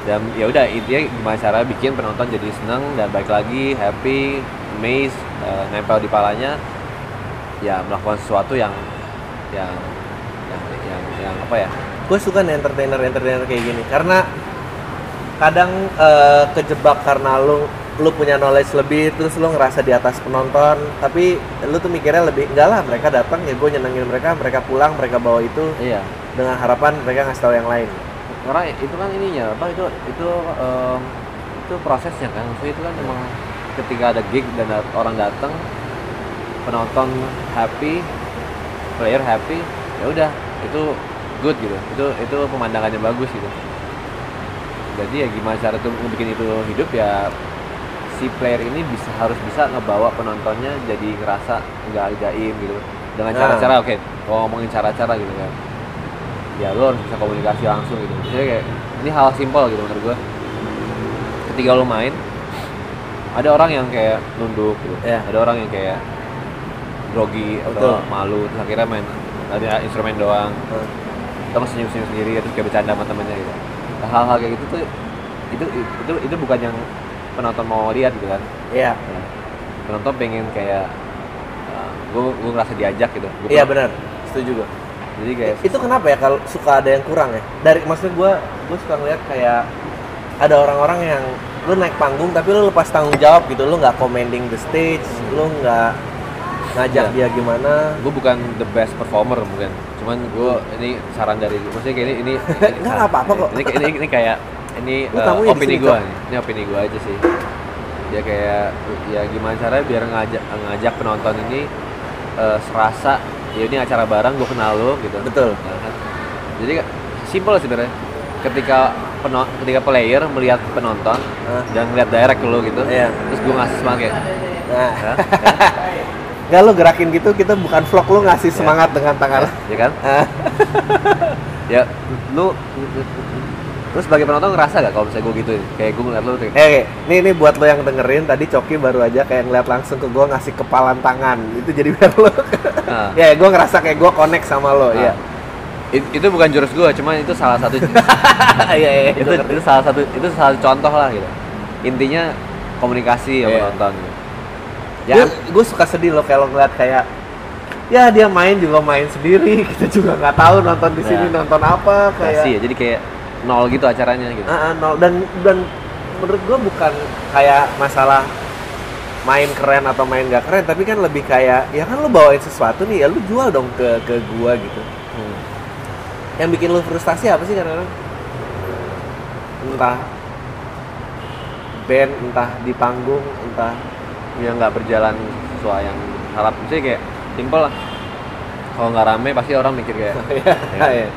dan ya udah intinya gimana cara bikin penonton jadi seneng dan baik lagi, happy, amazed, uh, nempel di palanya. Ya melakukan sesuatu yang yang yang yang, yang apa ya? gue suka nih entertainer entertainer kayak gini karena kadang eh, kejebak karena lu lu punya knowledge lebih terus lu ngerasa di atas penonton tapi lu tuh mikirnya lebih enggak lah mereka datang ya gue nyenengin mereka mereka pulang mereka bawa itu. Iya. dengan harapan mereka ngasih tahu yang lain. Karena itu kan ininya apa itu itu em, itu prosesnya kan. Maksudnya itu kan emang ketika ada gig dan orang datang penonton happy player happy ya udah itu good gitu. Itu itu pemandangannya bagus gitu. Jadi ya gimana cara tuh bikin itu hidup? Ya si player ini bisa harus bisa ngebawa penontonnya jadi ngerasa nggak jaim gitu dengan Nah. cara-cara oke kalau ngomongin cara-cara gitu kan ya lo harus bisa komunikasi langsung gitu Maksudnya kayak ini hal simpel gitu menurut gua ketika lo main ada orang yang kayak nunduk gitu Ya. ada orang yang kayak grogi Betul. atau malu terus akhirnya main ada instrumen doang Hmm. atau senyum-senyum sendiri terus kayak bercanda sama temennya gitu hal-hal kayak gitu tuh itu itu itu bukan yang penonton mau lihat gitu kan. Iya. Ya. penonton pengen kayak gue gue ngerasa diajak gitu. Iya penonton- benar. Setuju gue jadi kayak itu kenapa ya kalau suka ada yang kurang ya? Dari maksud gue gue suka ngeliat kayak ada orang-orang yang lu naik panggung tapi lu lepas tanggung jawab gitu. Lu nggak commending the stage lu nggak ngajak Iya. dia gimana. Gue bukan the best performer mungkin cuman gue ini saran dari maksudnya kayak ini ini, ini Nggak, nggak apa-apa kok. ini, ini, ini kayak ini Lu di opini gue ini opini gue aja sih dia kayak ya gimana caranya biar ngajak ngajak penonton ini eh, serasa ya ini acara bareng gue kenal lo gitu Betul. Ya kan? jadi simple sebenarnya ketika peno- ketika player melihat penonton Hah? dan ngeliat direct lo gitu Iya. terus gue ngasih semangat kayak nah "Hah? Gak lo gerakin gitu kita bukan vlog lo ngasih semangat dengan tangan ya kan Ah. ya lu terus sebagai penonton ngerasa gak kalau misalnya gue gitu kayak gue ngeliat lu kayak Eh, nih nih buat lo yang dengerin tadi Coki baru aja kayak ngeliat langsung ke gue ngasih kepalan tangan. Itu jadi biar lo Nah. ya gue ngerasa kayak gue connect sama lo Nah, ya it- itu bukan jurus gue cuman itu salah satu iya iya itu itu salah satu itu salah satu contoh lah gitu. Intinya komunikasi sama Iya. penonton gitu. ya. gue suka sedih lo kalau ngeliat kayak ya dia main juga main sendiri kita juga nggak tahu nonton di sini Ya. nonton apa kayak kasih ya jadi kayak nol gitu acaranya gitu. Ah, ah, nol. dan dan menurut gue bukan kayak masalah main keren atau main gak keren tapi kan lebih kayak ya kan lu bawain sesuatu nih ya lu jual dong ke ke gua gitu. Hmm. yang bikin lu frustasi apa sih kadang-kadang? Entah band entah di panggung entah yang nggak berjalan sesuai yang harap. Sih kayak simple lah kalau nggak rame pasti orang mikir kayak ya, ya.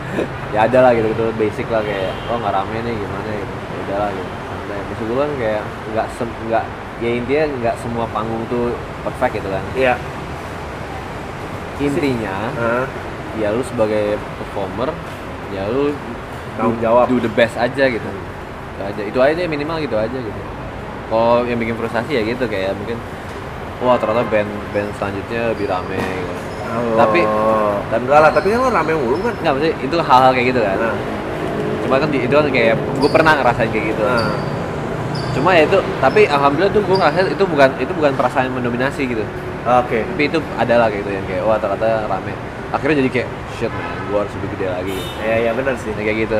ya ada lah gitu gitu. Basic lah kayak oh nggak rame nih gimana gitu. Ya udah lah gitu. Santai. Maksud gue kan kayak nggak nggak ya intinya nggak semua panggung tuh perfect gitu kan. Iya. intinya Ah, ya lu sebagai performer ya lu Tanggung jawab. do the best aja gitu. Itu aja. Itu aja minimal gitu aja gitu. Kalau yang bikin frustasi ya gitu kayak mungkin wah ternyata band band selanjutnya lebih rame gitu. Halo. Tapi- dan enggak lah tapi kan lu rame mulu kan? Nggak maksudnya itu hal-hal kayak gitu kan. Nah, cuma kan itu kan kayak gue pernah ngerasain kayak gitu. Nah. cuma ya itu tapi alhamdulillah tuh gue ngerasa itu bukan itu bukan perasaan yang mendominasi gitu. Oke. Tapi itu ada lah kayak gitu yang kayak wah ternyata rame. Akhirnya jadi kayak shit man gue harus lebih gede lagi. Ya ya benar sih. Nah, kayak gitu.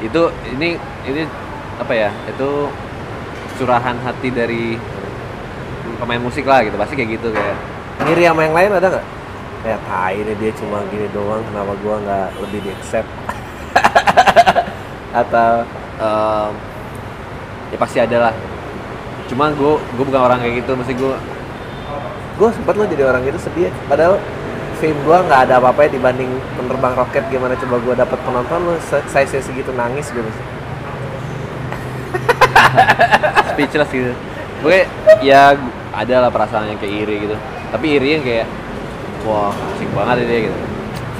Itu ini ini apa ya itu curahan hati dari pemain musik lah gitu pasti kayak gitu kayak. Ngiri sama yang lain ada nggak kayak tai nih dia cuma gini doang kenapa gua nggak lebih di accept atau em, ya pasti ada lah. Cuman gue gue bukan orang kayak gitu mesti gue gue sempet lo jadi orang itu sedih ya. padahal film gua nggak ada apa-apa ya dibanding penerbang roket gimana coba gua dapat penonton lo size segitu nangis gue speechless gitu. Gue ya ada lah perasaan yang kayak iri gitu. Tapi iri yang kayak wah asik banget ya dia gitu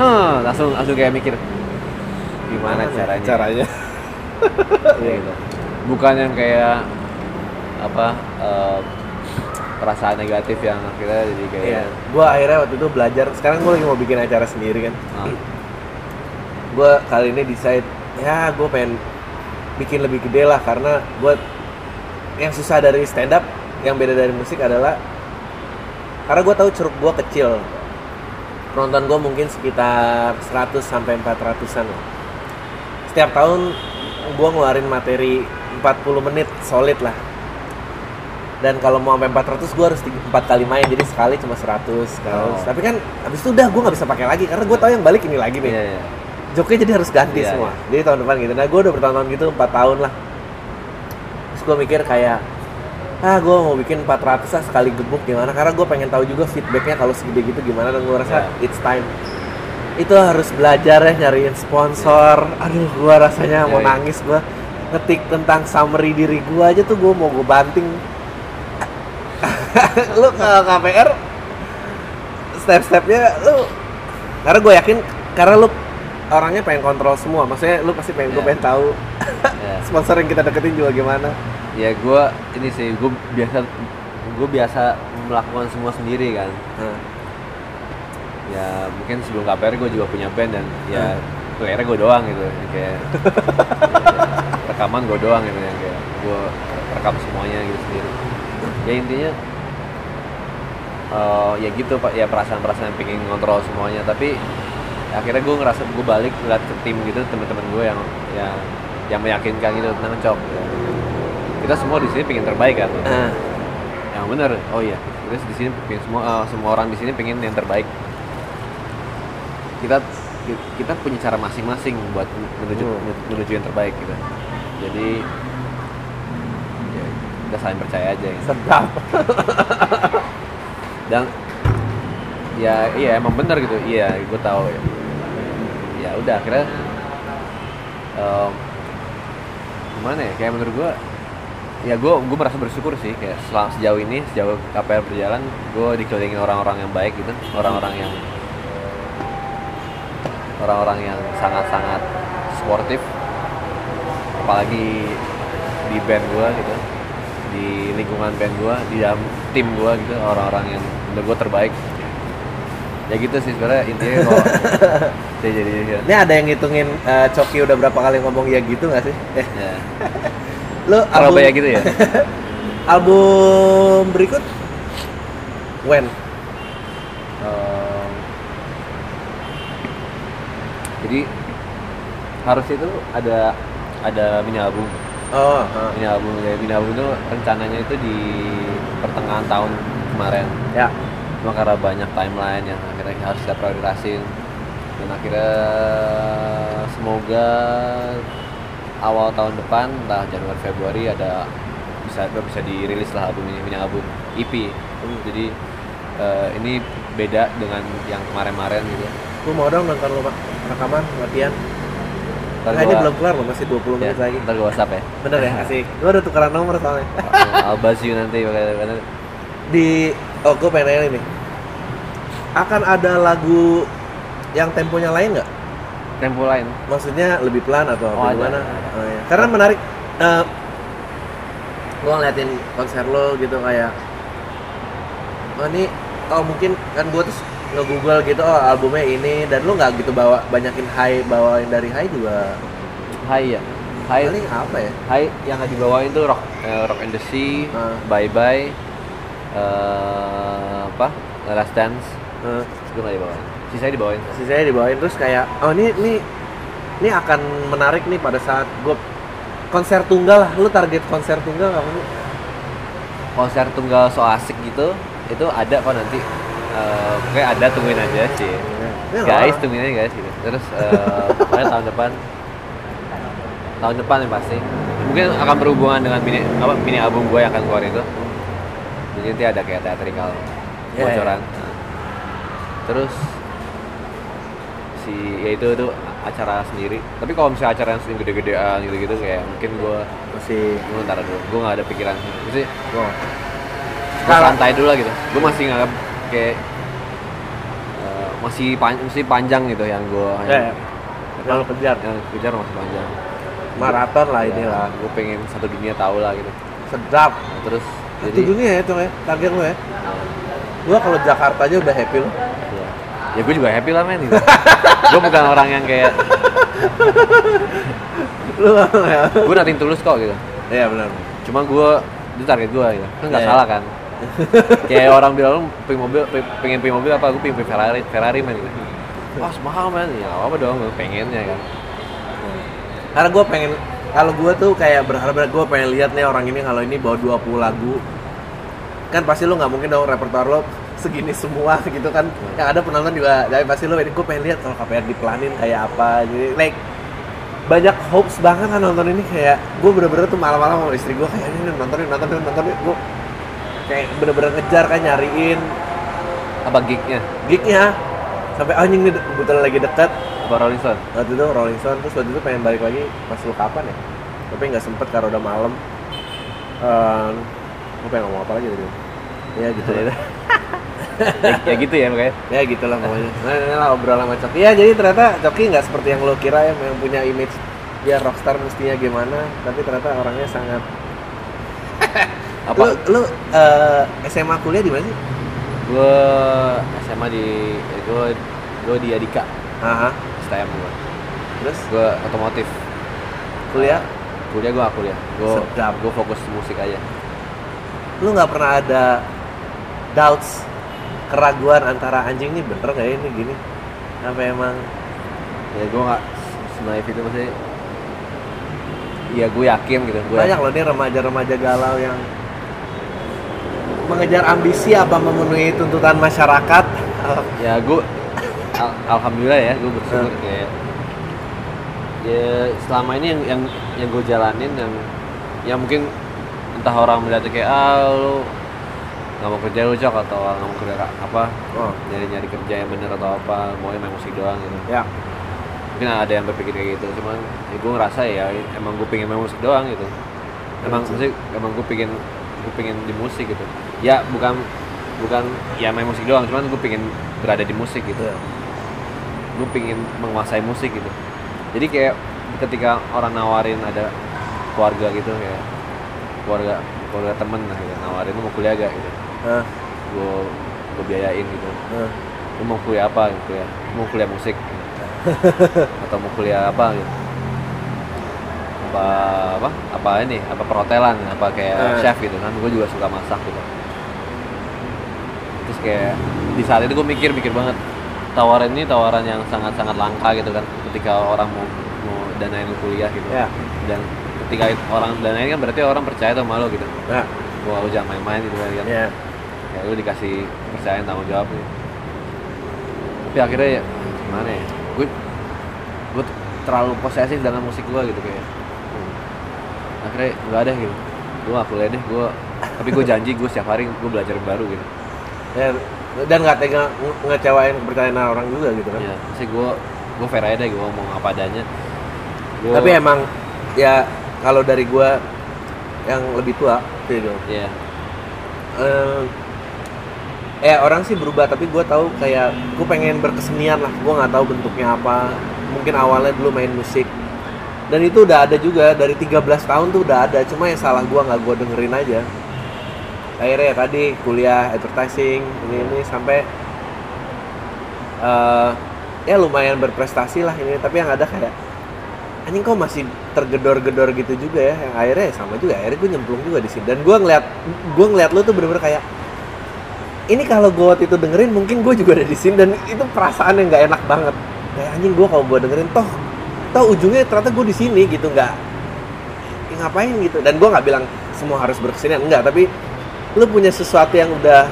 huh, langsung langsung kayak mikir gimana caranya caranya Iya gitu bukan yang kayak apa eh, perasaan negatif yang akhirnya jadi kayak Iya, gue akhirnya waktu itu belajar. Sekarang gue lagi mau bikin acara sendiri kan. ah, Gue kali ini decide, ya gue pengen bikin lebih gede lah karena gue yang susah dari stand up, yang beda dari musik adalah karena gue tahu curug gue kecil. Penonton gue mungkin sekitar 100 sampai 400-an lah. Setiap tahun gue ngeluarin materi 40 menit solid lah dan kalau mau sampai 400 gue harus 4 kali main jadi sekali cuma 100 sekali. Oh. tapi kan abis itu udah gue nggak bisa pakai lagi karena gue tahu yang balik ini lagi nih iya, iya. joknya jadi harus ganti Iya, semua jadi tahun depan gitu nah gue udah bertahun-tahun gitu 4 tahun lah terus gue mikir kayak ah gue mau bikin 400 lah sekali gebuk gimana karena gue pengen tahu juga feedbacknya kalau segede gitu gimana dan gue rasa Iya. it's time itu harus belajar ya nyariin sponsor aduh gue rasanya mau Iya, iya. nangis gue ngetik tentang summary diri gue aja tuh gue mau gue banting lu ke KPR step-stepnya lu karena gue yakin karena lu orangnya pengen kontrol semua. Maksudnya lu pasti pengen gue Iya. pengen tahu Iya. sponsor yang kita deketin juga gimana. Ya gue ini sih gue biasa gue biasa melakukan semua sendiri kan. Nah, ya mungkin sebelum KPR gue juga punya band dan ya playernya gue doang gitu kayak ya, rekaman gue doang gitu yang kayak gue rekam semuanya gitu sendiri. Ya intinya eh, ya gitu pak. Ya perasaan-perasaan pengen ngontrol semuanya. Tapi ya akhirnya gue ngerasa gue balik ngeliat ke tim gitu teman-teman gue yang yang yang meyakinkan gitu tenang cok. Kita semua di sini pengen terbaik kan? Nah, yang bener oh iya. Terus di sini pengen semua eh, semua orang di sini pengen yang terbaik. Kita kita punya cara masing-masing buat menuju Hmm. menuju yang terbaik gitu. Jadi ya, kita saling percaya aja gitu. sedap. Dan ya iya emang bener gitu. Iya gue tahu ya ya udah akhirnya em, gimana ya kayak menurut gue ya gue gue merasa bersyukur sih kayak selama sejauh ini sejauh KPR berjalan gue dikelilingin orang-orang yang baik gitu orang-orang yang orang-orang yang sangat-sangat sportif apalagi di band gue gitu di lingkungan band gue di dalam tim gue gitu orang-orang yang menurut gue terbaik ya gitu sih sebenarnya intinya kalau jadi ya, ini ada yang ngitungin eh, Coki udah berapa kali ngomong ya gitu nggak sih? Eh, ya. lo kalau album, kayak gitu ya? Album berikut? When? Em, jadi harusnya itu ada ada mini album. Oh. Mini album ya mini album itu rencananya itu di pertengahan tahun kemarin. Ya cuma karena banyak timeline yang akhirnya harus kita prioritasin. Dan akhirnya semoga awal tahun depan entah Januari Februari ada bisa bisa dirilis lah album ini punya album EP jadi eh, ini beda dengan yang kemarin-kemarin gitu. Gue mau dong nonton lo rekaman latihan. Ntar nah, ini belum kelar loh masih 20 ya, menit lagi. ntar gue whatsapp ya. Bener ya asik. Gue udah tukeran nomor soalnya. I'll buzz you nanti pakai di oh gue pengen nanya nih. Akan ada lagu yang temponya lain nggak? Tempo lain. Maksudnya lebih pelan atau Oh, gimana? Oh, iya. karena menarik eh gue ngeliatin konser lo gitu kayak oh ini oh mungkin kan gue terus nge-google gitu oh albumnya ini dan lu nggak gitu bawa banyakin high bawain dari high juga? Hai ya? Hai paling apa ya? Hai yang nggak dibawain tuh rock eh, rock and the sea Ah. bye bye eh apa? Last dance. Eh, itu nggak dibawain. Sisanya dibawain. Sisanya dibawain terus kayak oh ini ini ini akan menarik nih pada saat gue konser tunggal lah. Lu target konser tunggal lu konser tunggal so asik gitu itu ada kok nanti. Eh, kayak ada tungguin aja sih. Ya, guys nggak tungguin aja guys gitu. Terus pokoknya tahun depan. Tahun depan yang pasti. Mungkin akan berhubungan dengan mini apa mini album gue yang akan keluar itu jadi nanti ada kayak teatrikal Ya, bocoran. Nah. terus si ya itu itu acara sendiri. Tapi kalau misalnya acara yang sering gede-gedean gitu-gitu kayak mungkin gue masih. gue ntar dulu. Gue nggak ada pikiran. Sih gue santai dulu lah gitu. Gue masih nggak kayak eh, masih pan- masih panjang gitu yang gue ya, ya. kalau kejar. Yang kejar masih panjang. Maraton lah inilah. gue pengen satu dunia tahu lah gitu. Sedap. Terus jadi jadi dunia ya tuh ya target lu ya. Gua kalau Jakarta aja udah happy loh ya, ya gue juga happy lah men gitu. gue bukan orang yang kayak lu ya. Gue nating tulus kok gitu. Iya benar. Cuma gue itu target gue gitu. Kan nggak Iya. salah kan? Kayak orang bilang lu pengen mobil pe- pengen punya mobil apa? Gue pengen Ferrari Ferrari man gitu. Wah mahal man ya apa dong gue pengennya kan. Karena gue pengen kalau gue tuh kayak berharap gue pengen lihat nih orang ini kalau ini bawa 20 lagu. Kan pasti lu nggak mungkin dong repertoire lo segini semua gitu kan. Yang ada penonton juga jadi pasti lo ini gue pengen lihat kalau KPR dipelanin kayak apa. Jadi like banyak hopes banget kan nonton ini. Kayak gue bener-bener tuh malam-malam sama istri gue kayak ini nontonin nontonin nontonin. Gue kayak bener-bener ngejar kan nyariin. Apa gignya? Gignya. Sampai "Ah, anjing nih kebetulan lagi dekat apa Rolling Stone? Waktu itu Rolling Stone terus waktu itu pengen balik lagi pas lu kapan ya? Tapi nggak sempet karena udah malam. Ehm, gue pengen ngomong apa lagi tadi? Ya gitu lah. Ya, ya gitu ya makanya. Ya gitulah pokoknya. Nah ini lah obrolan sama Coki. Ya jadi ternyata Coki nggak seperti yang lo kira ya yang punya image dia rockstar mestinya gimana tapi ternyata orangnya sangat apa? Lu, lu eh, SMA kuliah di mana sih? Gue SMA di gue gue di Adika Aha. STM gue terus? Gue otomotif. Kuliah? Kuliah gue gak kuliah. Gue Sedap. gue fokus musik aja. Lu nggak pernah ada doubts keraguan antara anjing ini bener nggak ya ini gini? Apa emang? Ya gue gak senaif itu maksudnya ya gue yakin gitu gue banyak loh nih remaja-remaja galau yang mengejar ambisi apa memenuhi tuntutan masyarakat. Ya gue al- alhamdulillah ya gue bersyukur kayak ya selama ini yang yang yang gue jalanin yang ya mungkin entah orang melihatnya kayak ah lu nggak mau kerja lu cok atau nggak mau kerja apa oh. nyari nyari kerja yang bener atau apa mau main musik doang gitu. Ya. Mungkin ada yang berpikir kayak gitu cuman ya gue ngerasa ya emang gue pengen main musik doang gitu. Emang Betul. musik emang gue pengen gue pengen di musik gitu. Ya bukan bukan ya main musik doang cuman gue pengen berada di musik gitu. Iya. Gue pengen menguasai musik gitu. Jadi kayak ketika orang nawarin ada keluarga gitu kayak keluarga keluarga temen lah gitu, nawarin lu mau kuliah gak? gitu. Gue gue biayain gitu. Eh. lu mau kuliah apa? Gitu kuliah mau kuliah musik. atau mau kuliah apa? gitu. Apa apa apa ini? Apa perhotelan? Apa kayak Eh. chef gitu? Kan gue juga suka masak gitu. Terus kayak di saat itu gue mikir mikir banget tawaran ini tawaran yang sangat sangat langka gitu kan ketika orang mau mau danain kuliah gitu. Ya. dan ketika orang danain kan berarti orang percaya sama lo gitu. Nah, wah lu jangan main-main gitu kan. Ya. ya lu dikasih percayaan tanggung jawab gitu. tapi akhirnya ya gimana ya? Gue gue terlalu posesif dengan musik gue gitu kayak. Hmm. akhirnya nggak ada gitu. Gue gak kuliah deh gue tapi gue janji gue setiap hari gue belajar baru gitu. Ya, dan nggak tega nge- ngecewain kepercayaan orang juga gitu kan. Ya sih gue gue fair aja deh gue ngomong apa adanya. Gua- tapi emang ya kalau dari gua yang lebih tua gitu ya eh eh orang sih berubah tapi gue tahu kayak gue pengen berkesenian lah. Gue nggak tahu bentuknya apa. Mungkin awalnya dulu main musik. Dan itu udah ada juga dari 13 tahun tuh udah ada. Cuma yang salah gue nggak gue dengerin aja akhirnya ya tadi kuliah advertising ini ini sampai eh ya lumayan berprestasi lah ini. Tapi yang ada kayak anjing kok masih tergedor-gedor gitu juga ya. Yang akhirnya ya sama juga akhirnya gue nyemplung juga di sini. Dan gue ngeliat gue ngeliat lu tuh bener-bener kayak ini kalau gue waktu itu dengerin mungkin gue juga ada di sini. Dan itu perasaan yang nggak enak banget. Kayak anjing gue kalau gue dengerin toh toh ujungnya ternyata gue di sini gitu. Nggak ya ngapain gitu. Dan gue nggak bilang semua harus berkesenian enggak tapi lu punya sesuatu yang udah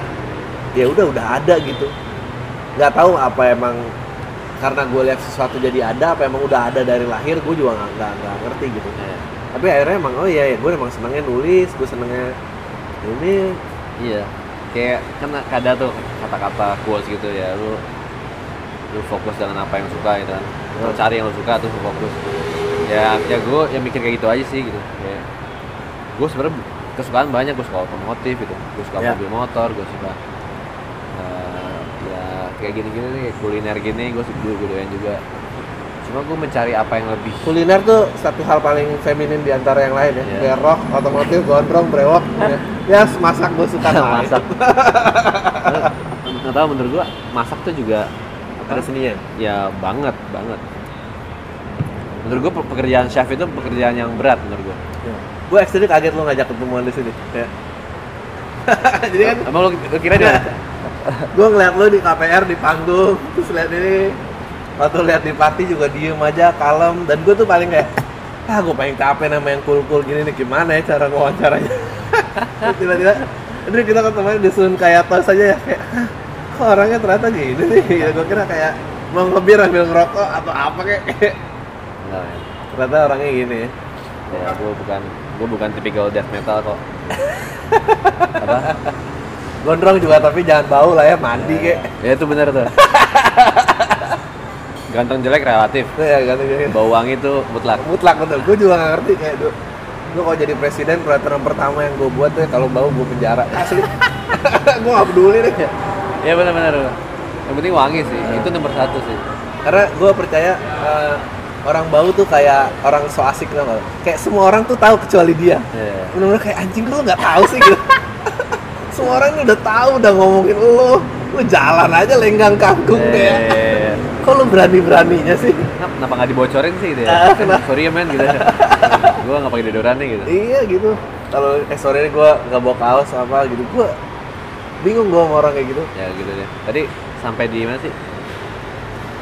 ya udah udah ada gitu nggak tahu apa emang karena gue lihat sesuatu jadi ada apa emang udah ada dari lahir gue juga nggak nggak nggak ngerti gitu ya. tapi akhirnya emang oh iya ya gue emang senengnya nulis gue senengnya ini Iya, kayak kan ada tuh kata-kata quotes gitu ya, lu lu fokus dengan apa yang lu suka gitu kan, lu Hmm. cari yang lu suka tuh lu fokus. Ya, ya gue yang mikir kayak gitu aja sih gitu. Kayak gue sebenarnya kesukaan banyak, gue suka otomotif gitu, gue suka Ya. mobil motor, gue suka eh, ya kayak gini-gini nih, kuliner gini, gue gue gue doyan juga. Cuma gue mencari apa yang lebih kuliner tuh satu hal paling feminin di antara yang lain ya kayak rock otomotif gondrong brewok ya, ya masak gue suka masak masak. Nggak tahu menurut gue masak tuh juga ada seninya Ya banget, banget. Menurut gue pekerjaan chef itu pekerjaan yang berat menurut gue. Gue actually kaget lo ngajak ketemuan di sini kayak jadi kan Emang lo lo kira dia? gue ngeliat lo di KPR di panggung terus lihat ini. Waktu lihat di party juga diem aja kalem dan gue tuh paling kayak ah gue paling capek nama yang cool cool gini nih gimana ya cara wawancaranya? Tiba-tiba aduh kita ketemu disusun kayak tos aja ya kayak "Hah, kok orangnya ternyata gini nih? Ya gue kira kayak mau ngebir ambil ngerokok atau apa kayak? Ternyata orangnya gini. Ya Ya, gue bukan gue bukan tipikal death metal kok. Apa? gondrong juga tapi jangan bau lah ya mandi kayak Ya itu benar tuh. Ganteng jelek relatif. Tuh ya ganti gini Bau wangi itu mutlak. mutlak betul gue juga gak ngerti kayak gue gue kalau jadi presiden peraturan pertama yang gue buat tuh ya, kalau bau gue penjara asli gue gak peduli deh Ya benar-benar. Yang penting wangi sih. Itu nomor satu sih. karena gue percaya eh, orang bau tuh kayak orang so asik tau gak? kayak semua orang tuh tahu kecuali dia Ya. bener-bener kayak anjing lu nggak tahu sih gitu semua orang udah tahu udah ngomongin lu lu jalan aja lenggang kangkung kayak Eh, kok lu berani-beraninya sih Kenapa, nggak dibocorin sih gitu Ah, ya? kenapa? Sorry ya men gitu. gue nggak pakai deodoran nih gitu. iya gitu kalau eh sore ini gue nggak bawa kaos apa gitu gue bingung gue sama orang kayak gitu Ya gitu deh. Tadi sampai di mana sih?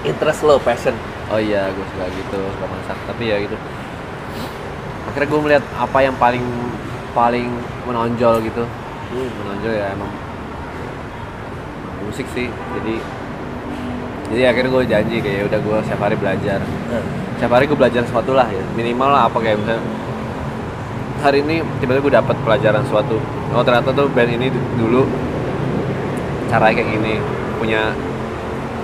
interest lo passion Oh iya, gue suka gitu, suka masak. Tapi ya gitu. Akhirnya gue melihat apa yang paling paling menonjol gitu Hmm. menonjol ya emang musik sih jadi jadi akhirnya gue janji kayak ya udah gue setiap hari belajar Nah, setiap hari gue belajar sesuatu lah ya minimal lah apa kayak misalnya hari ini tiba-tiba gue dapat pelajaran suatu oh ternyata tuh band ini dulu caranya kayak gini punya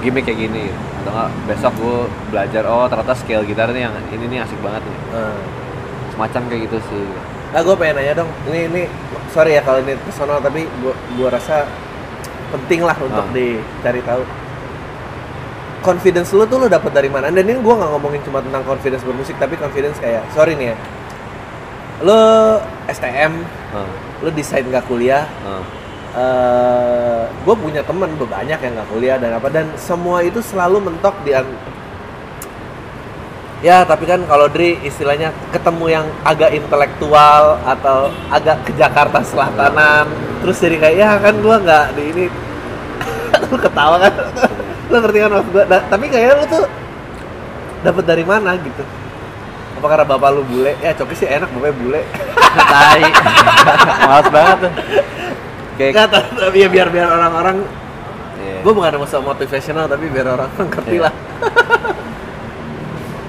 gimmick kayak gini atau enggak besok gue belajar oh ternyata scale gitar nih yang ini nih asik banget nih nah. semacam kayak gitu sih Nah, gue pengen nanya dong. Ini ini sorry ya kalau ini personal tapi gua gua rasa penting lah untuk Ah. dicari tahu. Confidence lu tuh lu dapat dari mana? Dan ini gue nggak ngomongin cuma tentang confidence bermusik, tapi confidence kayak sorry nih ya. Lu STM, Ah, lu desain nggak kuliah. ah. Eh gue punya temen tuh banyak yang nggak kuliah dan apa dan semua itu selalu mentok di an- ya tapi kan kalau Dri istilahnya ketemu yang agak intelektual atau agak ke Jakarta Selatanan terus jadi kayak ya kan gue nggak di ini. Lu ketawa kan? Lu ngerti kan maksud gue tapi kayak lu tuh dapat dari mana gitu? Apa karena bapak lu bule? Ya coki sih enak bapaknya bule. Tai. Males banget tuh kayak Nggak, tapi ya biar biar orang-orang Iya. gue bukan masalah motivational tapi biar orang ngerti Iya. lah.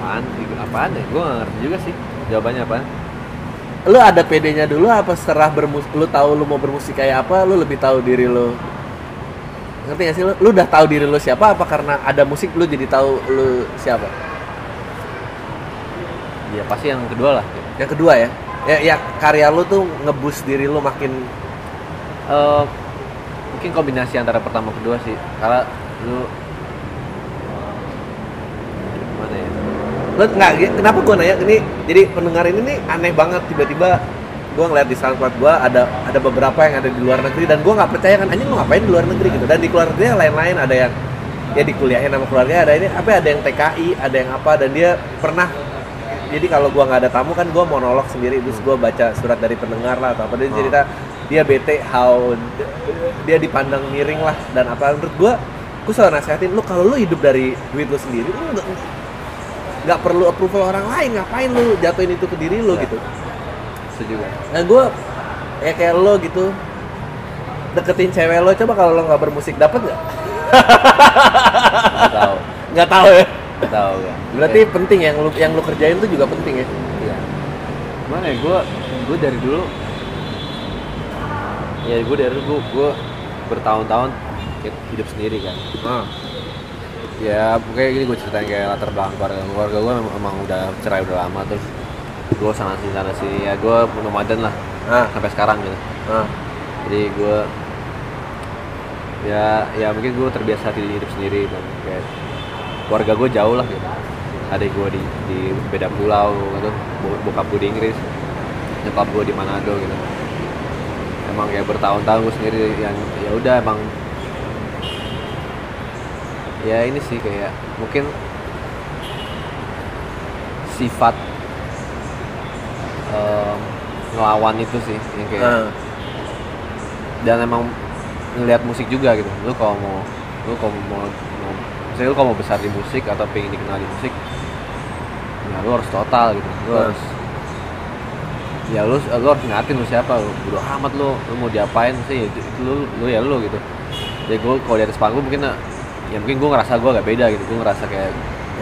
Apaan apaan ya? Gue gak ngerti juga sih. Jawabannya apaan? Lu ada PD-nya dulu apa setelah bermus lu tahu lu mau bermusik kayak apa lu lebih tahu diri lu? Ngerti gak sih? Lu lu udah tahu diri lu siapa apa karena ada musik lu jadi tahu lu siapa? Ya pasti yang kedua lah. Yang kedua ya? Ya, ya karya lu tuh ngebus diri lu makin Eh, mungkin kombinasi antara pertama kedua sih. Karena lu gimana ya? Lu nggak kenapa gua nanya? Ini jadi pendengar ini nih aneh banget. Tiba-tiba gua ngeliat di SoundCloud gua ada ada beberapa yang ada di luar negeri dan gua nggak percaya kan anjing lu ngapain di luar negeri? Gitu. Dan di luar negeri yang lain-lain ada yang ya dikuliahin sama keluarga ada ini apa ada yang TKI ada yang apa dan dia pernah jadi kalau gua nggak ada tamu kan gua monolog sendiri terus gua baca surat dari pendengar lah atau apa. Dia Oh. cerita dia bete how dia dipandang miring lah dan apa. Menurut gua gua selalu nasihatin lu kalau lu hidup dari duit lu sendiri lu nggak nggak perlu approval orang lain ngapain lu jatuhin itu ke diri lu? Ya. gitu. Itu juga nah gue ya kayak lo gitu deketin cewek lo coba kalau lo nggak bermusik dapat nggak? Nggak tahu. Nggak tahu ya tahu ya berarti penting yang lu yang lu kerjain tuh juga penting ya Iya. Gimana ya, gue gue dari dulu ya gue dari dulu gue bertahun-tahun hidup sendiri kan ah. ya kayak gini gue ceritain kayak latar belakang keluarga keluarga gue memang, emang udah cerai udah lama terus gue sana sini sana sini ya gue nomaden lah Ah. sampai sekarang gitu Ah. jadi gue ya ya mungkin gue terbiasa di hidup sendiri dan kayak keluarga gue jauh lah gitu. Adik gue di di beda pulau gitu. Bo- bokap gue di Inggris. Nyokap gue di Manado gitu. Emang ya bertahun-tahun gue sendiri yang ya udah emang ya ini sih kayak mungkin sifat em, ngelawan itu sih yang kayak Ah. dan emang ngelihat musik juga gitu. Lu kalau mau lu kalau mau misalnya lu kalau mau besar di musik atau pengen dikenal di musik ya lu harus total gitu. Lu Hmm. harus ya lu lu harus ngatin lu siapa lu bodo amat lu lu mau diapain sih itu, itu lu lu ya lu gitu. Ya gue kalau di atas panggung mungkin ya mungkin gue ngerasa gue agak beda gitu gue ngerasa kayak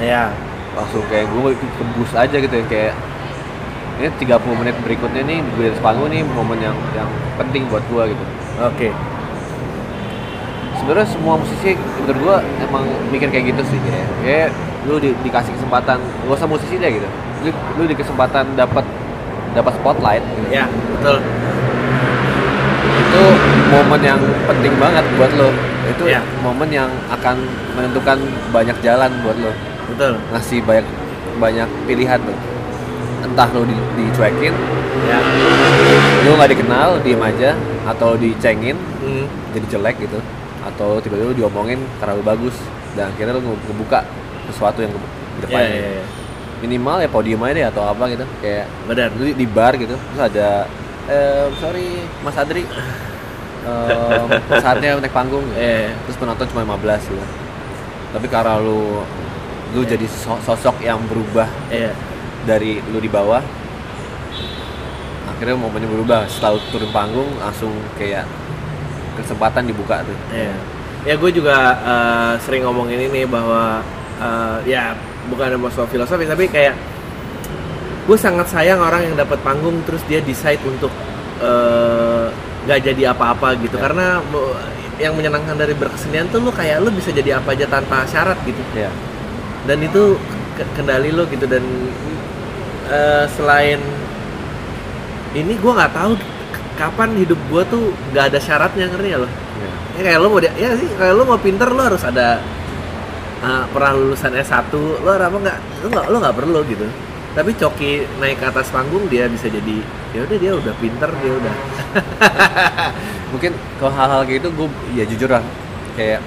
ya langsung kayak gue kebus aja gitu ya kayak ini 30 menit berikutnya nih gue di atas panggung nih momen yang yang penting buat gue gitu. Oke sebenarnya semua musisi menurut gua emang mikir kayak gitu sih. Kayak, kayak lu di- dikasih kesempatan gak usah musisi deh gitu. Lu, lu di kesempatan dapat dapat spotlight gitu. ya betul. Itu momen yang penting banget buat lo itu Iya. momen yang akan menentukan banyak jalan buat lo betul. Ngasih banyak banyak pilihan tuh. Entah lo di, dicuekin ya lu nggak dikenal diem aja atau dicengin Hmm. jadi jelek gitu atau tiba-tiba lu diomongin karena lu bagus dan akhirnya lu nge- ngebuka sesuatu yang ke ya, depannya. ya, ya. minimal ya podium aja deh atau apa gitu kayak benar lu di, bar gitu terus ada eh sorry Mas Adri. Eh, saatnya naik panggung gitu. eh terus penonton cuma 15 gitu. Tapi karena lu lu jadi so- sosok yang berubah iya. dari lu di bawah akhirnya momennya berubah. Setelah turun panggung langsung kayak kesempatan dibuka tuh. Iya. Ya gue juga eh, sering ngomongin ini bahwa eh, ya bukan masalah filosofi tapi kayak gue sangat sayang orang yang dapat panggung terus dia decide untuk eh, nggak jadi apa-apa gitu. Ya. karena yang menyenangkan dari berkesenian tuh lu kayak lu bisa jadi apa aja tanpa syarat gitu. Ya dan itu ke- kendali lo gitu. Dan eh, selain ini gue nggak tahu kapan hidup gue tuh nggak ada syaratnya ngerti ya lo? Ya. ya kayak lo mau dia ya sih kayak lo mau pinter lo harus ada uh, pernah lulusan S1 lo apa nggak? Lo nggak lo nggak perlu gitu. Tapi Coki naik ke atas panggung dia bisa jadi ya udah dia udah pinter dia udah. Mungkin kalau hal-hal kayak gitu gue ya jujur lah kayak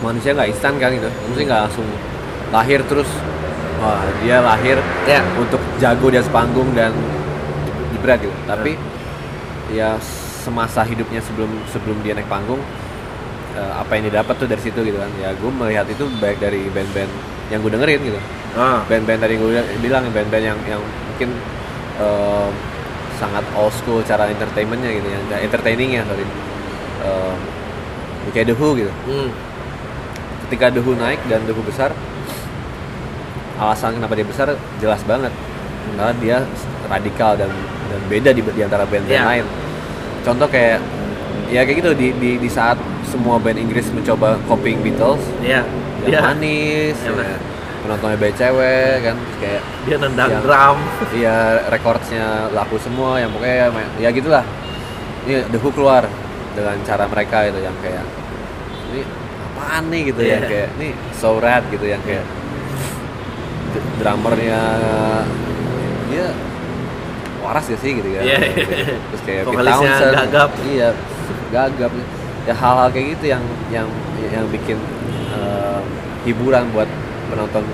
manusia nggak instan kan gitu. Mesti nggak langsung lahir terus wah dia lahir ya. untuk jago di atas panggung dan jebret gitu. Tapi ya semasa hidupnya sebelum sebelum dia naik panggung eh, apa yang dia dapat tuh dari situ gitu kan. Ya gue melihat itu baik dari band-band yang gue dengerin gitu. Ah. Band-band tadi gue bilang band-band yang yang mungkin em, sangat old school cara entertainmentnya gitu yang entertainingnya sorry. Em, kayak The Who gitu. Hmm. ketika The Who naik dan The Who besar alasan kenapa dia besar jelas banget. Karena dia radikal dan dan beda di, di antara band-band Iya. lain contoh kayak ya kayak gitu di, di di saat semua band Inggris mencoba copying Beatles ya yang dia manis Iya. ya, penontonnya banyak cewek kan kayak dia nendang Yang- drum Iya, rekordsnya laku semua yang pokoknya ya, ya gitulah. Ini The Who keluar dengan cara mereka itu yang kayak ini apaan nih gitu ya Iya. kayak ini so rad gitu yang kayak drummernya dia waras gak sih gitu kan? Iya. terus kayak Pete Townsend, gagap. iya gagap. Ya hal-hal kayak gitu yang yang yang bikin eh, hiburan buat penonton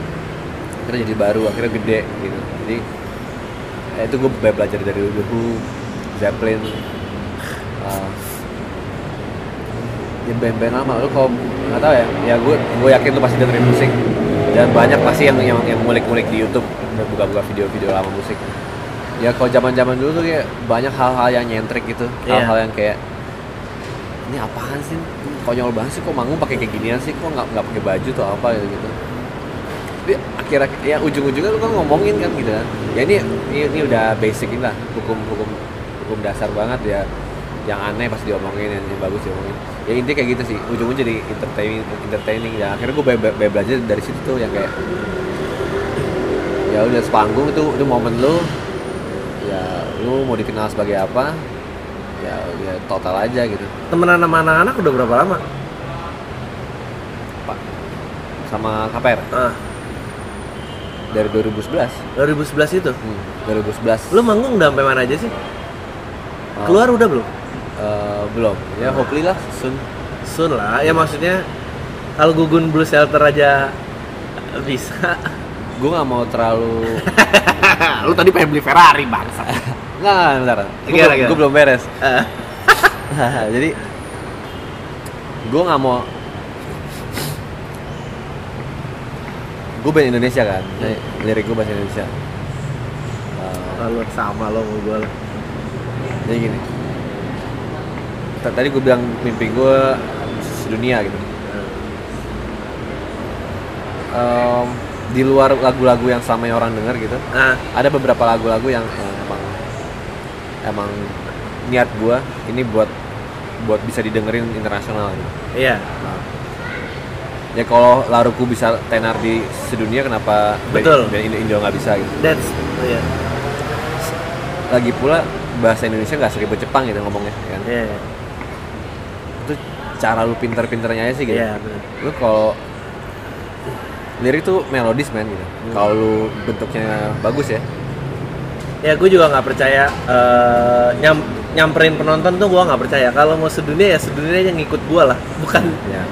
akhirnya jadi baru akhirnya gede gitu. Jadi ya itu gue belajar dari The Who Zeppelin uh, ya band-band lama. Lu kalau nggak tahu ya ya gue gue yakin lu pasti dengerin musik. Dan banyak pasti yang yang yang ngulik-ngulik di YouTube. Buka-buka video-video lama musik ya kalau zaman-zaman dulu tuh kayak banyak hal-hal yang nyentrik gitu. Iya. hal-hal yang kayak ini apaan sih? Konyol banget sih kok manggung pakai kayak ginian sih? Kok nggak nggak pakai baju tuh apa gitu? Gitu tapi akhirnya ya ujung-ujungnya lu kan ngomongin kan gitu kan. Ya ini ini, ini udah basic ini lah hukum hukum hukum dasar banget ya. Yang aneh pasti diomongin yang, yang bagus diomongin. Ya intinya kayak gitu sih. Ujung-ujungnya jadi entertaining entertaining. Ya akhirnya gue be- be- belajar dari situ tuh yang kayak ya udah sepanggung itu itu momen lu. ya lu mau dikenal sebagai apa ya ya total aja gitu. Temenan sama anak-anak udah berapa lama? Pak sama KPR ah. Dari 2011 2011 itu? Hmm, 2011 lu manggung udah sampai mana aja sih? Oh, keluar udah belum? Eh, belum. Ya hopefully lah soon. Sun lah, ya maksudnya kalau gugun blue shelter aja bisa. gue nggak mau terlalu Lu tadi pengen beli Ferrari bangsa. nggak bentar. Gue belum, gimana? gua belum beres. Eh, jadi gue nggak mau gue band Indonesia kan? Jadi lirik gue bahasa Indonesia. Lu sama lo mau gue. jadi gini. Tadi gue bilang mimpi gue sedunia gitu. Em, di luar lagu-lagu yang sama yang orang denger gitu Nah, ada beberapa lagu-lagu yang eh, emang niat gue ini buat buat bisa didengerin internasional gitu. iya. Nah, ya kalau laruku bisa tenar di sedunia kenapa Betul. band Indo, Indo nggak bisa gitu That's iya. lagi pula bahasa Indonesia nggak seribet Jepang gitu ngomongnya kan Iya. itu cara lu pinter-pinternya aja sih gitu Iya, bener. lu kalau lirik tuh melodis men gitu kalau lu bentuknya bagus ya Ya gue juga nggak percaya eh, nyam, nyamperin penonton tuh gue nggak percaya. Kalau mau sedunia ya sedunia aja ngikut gue lah, bukan ya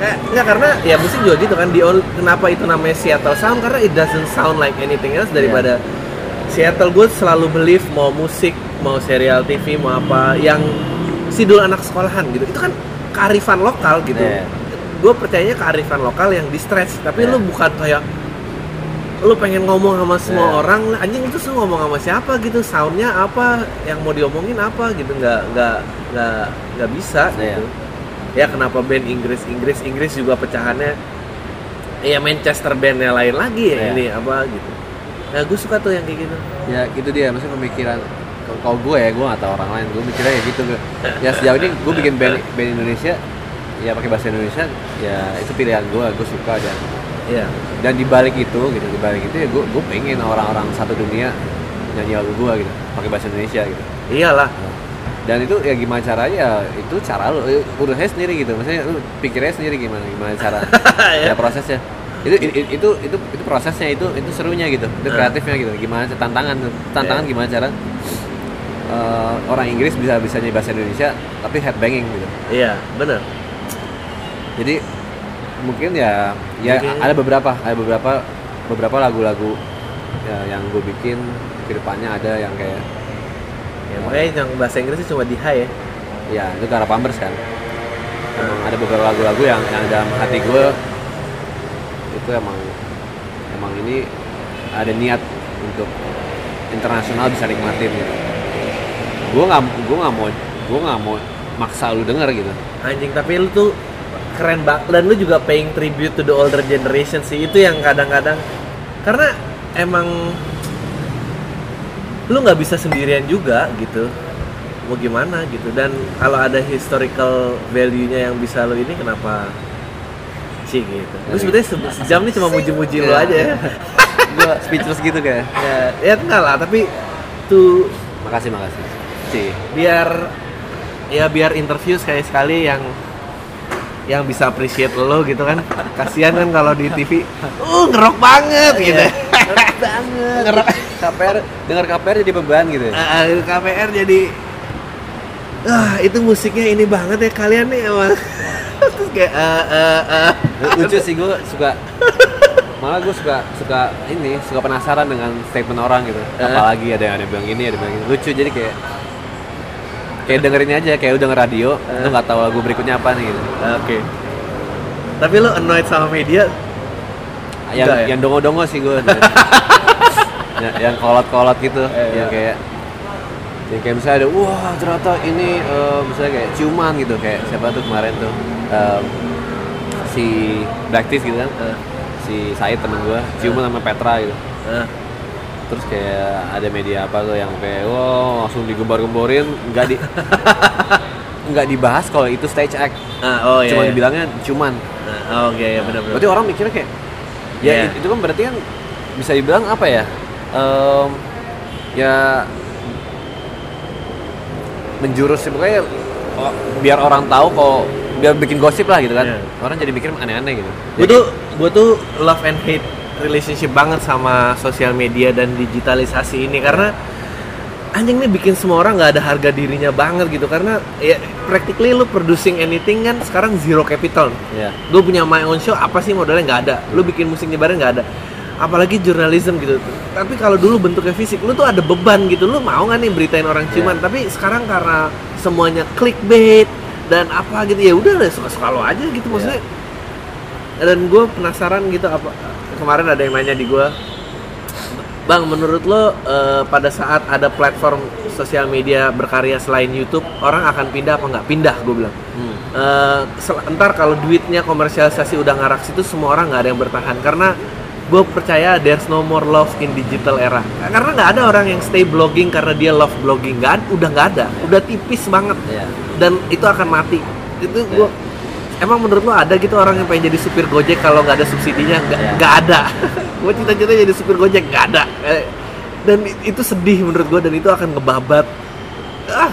Eh, enggak karena ya musik juga gitu kan. Di kenapa itu namanya Seattle Sound karena it doesn't sound like anything else daripada Seattle. Gue selalu believe mau musik, mau serial TV, mau apa yang sidul anak sekolahan gitu. Itu kan kearifan lokal gitu. Iya. Gue percayanya kearifan lokal yang di stretch, tapi Iya. lu bukan kayak lu pengen ngomong sama semua Iya. orang anjing itu lu ngomong sama siapa gitu soundnya apa yang mau diomongin apa gitu nggak nggak nggak nggak bisa Iya. gitu ya kenapa band Inggris Inggris Inggris juga pecahannya ya Manchester bandnya lain lagi ya Iya. ini apa gitu nah gue suka tuh yang kayak gitu ya itu dia maksudnya pemikiran kalau gue ya gue gak tau orang lain gue mikirnya ya gitu ya sejauh ini gue bikin band band Indonesia ya pakai bahasa Indonesia ya itu pilihan gue gue suka dan Iya dan di balik itu gitu di balik itu ya gue gue pengen orang-orang satu dunia nyanyi lagu gue gitu pakai bahasa Indonesia gitu. Iyalah. Dan itu ya gimana caranya? Ya itu cara lu eh, urusnya sendiri gitu. Maksudnya lu pikirnya sendiri gimana gimana cara ya prosesnya. Itu itu itu itu, itu prosesnya itu itu serunya gitu. Itu Ah. kreatifnya gitu. Gimana tantangan tantangan Iya. gimana cara eh, orang Inggris bisa bisa nyanyi bahasa Indonesia tapi headbanging gitu. Iya bener. Jadi mungkin ya ya Mungkin- ada beberapa ada beberapa beberapa lagu-lagu ya, yang gue bikin ke depannya ada yang kayak ya makanya yang bahasa Inggrisnya cuma di high ya. Ya itu Gara Pampers kan. Emang ada beberapa lagu-lagu yang yang dalam hati gue itu emang emang ini ada niat untuk internasional bisa nikmatin gitu. Gue nggak gue nggak mau gue nggak mau maksa lu denger gitu. Anjing tapi lu tuh keren banget. Dan lu juga paying tribute to the older generation sih. Itu yang kadang-kadang karena emang lu nggak bisa sendirian juga gitu. Mau gimana gitu. Dan kalau ada historical value-nya yang bisa lu ini kenapa sih gitu? Lu sebetulnya se- sejam ini cuma muji-muji lu aja ya. Gue speechless gitu kayak ya, ya enggak lah tapi tuh makasih makasih. Sih. Biar ya biar interview sekali sekali yang yang bisa appreciate lo gitu kan. Kasihan kan kalau di TV uh ngerok banget gitu. Ngerok banget. Ngerok. KPR dengar KPR jadi beban gitu ya? Eh, KPR jadi ah itu musiknya ini banget ya kalian nih emang terus kayak eh, eh, eh. lucu sih gue suka malah gue suka suka ini suka penasaran dengan statement orang gitu. Eh. apalagi ada yang ada yang bilang ini ada yang bilang ini lucu jadi kayak kayak dengerin aja kayak udah denger radio Eh. lu nggak tahu lagu berikutnya apa nih gitu. Oke. Tapi lo annoyed sama media? Yang Enggak ya? yang dongo-dongo sih gue yang, yang kolot-kolot gitu. Eh, yang iya. kayak yang kayak misalnya ada wah ternyata ini eh, misalnya kayak ciuman gitu. Kayak siapa tuh kemarin tuh em, si Blacktis gitu kan? Eh, si Said temen gue ciuman sama Petra gitu. Eh. Terus kayak ada media apa tuh yang kayak wow langsung digembar-gemborin. Nggak di nggak dibahas kalau itu stage act. Ah, oh iya cuma iya. dibilangnya cuman. Ah, oke ya benar-benar. Berarti orang mikirnya kayak ya it- itu kan berarti kan bisa dibilang apa ya Em, ya menjurus sih pokoknya oh, biar orang tahu kok biar bikin gosip lah gitu kan. Iya. orang jadi mikir aneh-aneh gitu. Gue tuh gue tuh love and hate relationship banget sama sosial media dan digitalisasi ini. Karena anjing nih bikin semua orang nggak ada harga dirinya banget gitu. Karena ya practically lu producing anything kan sekarang zero capital. Ya gue punya my own show apa sih modalnya? Nggak ada. Lu bikin musik nyebarin nggak ada. Apalagi jurnalism gitu. Tapi kalau dulu bentuknya fisik lu tuh ada beban gitu. Lu mau nggak nih beritain orang Iya. tapi sekarang karena semuanya clickbait dan apa gitu ya udah deh suka-suka lo aja gitu maksudnya. Dan gue penasaran gitu apa kemarin ada yang nanya di gue bang menurut lo eh, pada saat ada platform sosial media berkarya selain YouTube orang akan pindah apa nggak? Pindah gue bilang. Hmm. Sel- ntar kalau duitnya komersialisasi udah ngarak situ semua orang nggak ada yang bertahan. Karena gue percaya there's no more love in digital era. Karena nggak ada orang yang stay blogging karena dia love blogging. Nggak ada- udah nggak ada. Udah tipis banget. Ya dan itu akan mati. Itu gue emang menurut lo ada gitu orang yang pengen jadi supir gojek kalau nggak ada subsidinya? Nggak nggak ada. Gue cita-cita jadi supir gojek nggak ada. Eh, dan itu sedih menurut gue dan itu akan ngebabat. Ah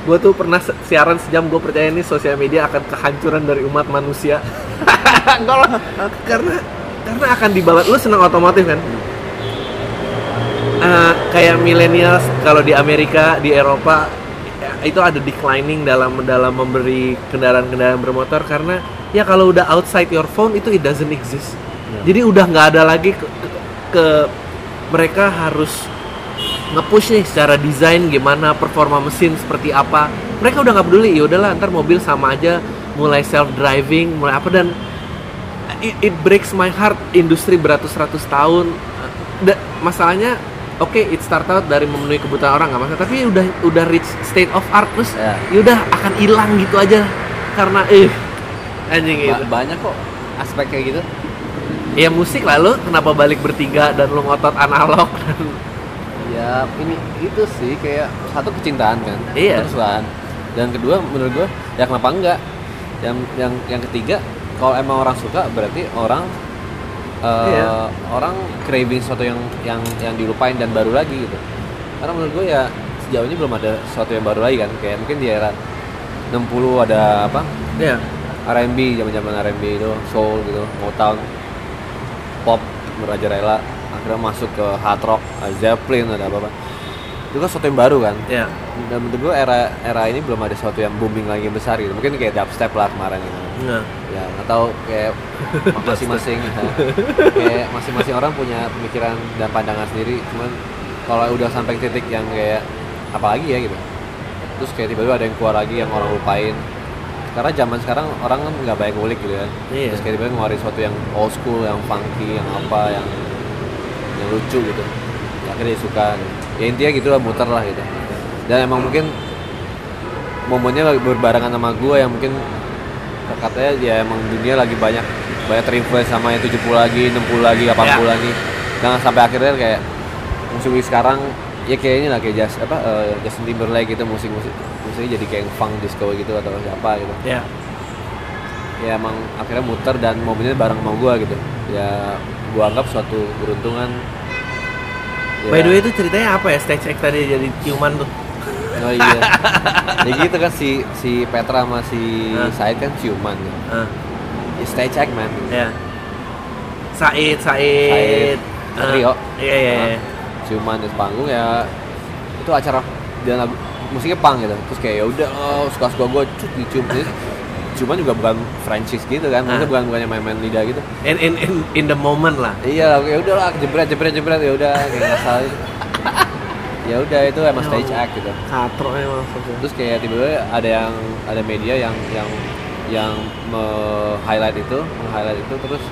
gue tuh pernah siaran sejam gue percaya ini sosial media akan kehancuran dari umat manusia. Enggak lah. Karena karena akan dibabat. Lu senang otomotif kan? Eh, kayak millennials kalau di Amerika di Eropa ya, itu ada declining dalam dalam memberi kendaraan-kendaraan bermotor karena ya kalau udah outside your phone itu it doesn't exist. Ya. jadi udah nggak ada lagi ke, ke- ke- mereka harus nge-push nih secara desain gimana performa mesin seperti apa. Mereka udah nggak peduli ya udahlah ntar mobil sama aja mulai self driving mulai apa dan it, it breaks my heart industri beratus-ratus tahun. Da- masalahnya oke it start out dari memenuhi kebutuhan orang nggak masalah. Tapi udah udah reach state of art terus Ya. yaudah akan hilang gitu aja. Karena eh anjing Ba- banyak kok aspek kayak gitu. Ya musik lalu kenapa balik bertiga dan lu ngotot analog dan ya ini itu sih kayak satu kecintaan kan Iya. kesukaan dan kedua menurut gue ya kenapa enggak? Yang yang yang ketiga kalau emang orang suka berarti orang eh, Iya. orang craving sesuatu yang yang yang dilupain dan baru lagi gitu. Karena menurut gue ya sejauh ini belum ada sesuatu yang baru lagi kan. Kayak mungkin di era 60 ada apa? Ya R&B zaman-zaman R&B itu soul gitu Motown pop merajalela akhirnya masuk ke hard rock Zeppelin ada apa apa itu kan sesuatu yang baru kan? Ya dan menurut gue era era ini belum ada sesuatu yang booming lagi yang besar gitu. Mungkin kayak dubstep lah kemarin gitu. Nah ya tahu kayak masing-masing ya. kayak masing-masing orang punya pemikiran dan pandangan sendiri. Cuman kalau udah sampai titik yang kayak apalagi ya gitu. Terus kayak tiba-tiba ada yang keluar lagi yang orang lupain. Karena zaman sekarang orang kan nggak banyak ngulik gitu kan Iya. terus kayak tiba-tiba ngeluarin sesuatu yang old school yang funky yang apa yang yang lucu gitu. Akhirnya dia suka gitu. Ya intinya gitu lah muter lah gitu. Dan emang mungkin momennya lagi berbarengan sama gue yang mungkin katanya ya emang dunia lagi banyak banyak terinfluence sama yang 70 lagi 60 lagi 80 Ya. lagi. Dan sampai akhirnya kayak musik sekarang ya kayak ini lah kayak Just, apa eh, Justin Timberlake gitu musik musik musiknya jadi kayak funk disco gitu atau siapa gitu. Ya. Ya emang akhirnya muter dan momennya bareng sama gue gitu. Ya gue anggap suatu beruntungan Ya. by the way itu ceritanya apa ya? Stage act tadi jadi ciuman tuh. Oh iya. Ya gitu kan si si Petra sama si Hah? Said kan ciuman ya. Ah, Ya, stay check man. Ya. Said Said, Said, iya iya iya. ciuman di panggung ya itu acara dan lagu musiknya pang gitu. Terus kayak ya udah oh, suka suka gue cut dicium. Jadi, ciuman juga bukan Francis gitu kan maksudnya Ah. bukan bukannya main-main lidah gitu in, in in in the moment lah iya ya udah lah jebret jebret jebret ya udah kayak nggak salah gitu. ya udah itu emang Ya stage act gitu katro emang maksudnya. terus kayak tiba-tiba ada yang ada media yang yang yang highlight itu highlight itu terus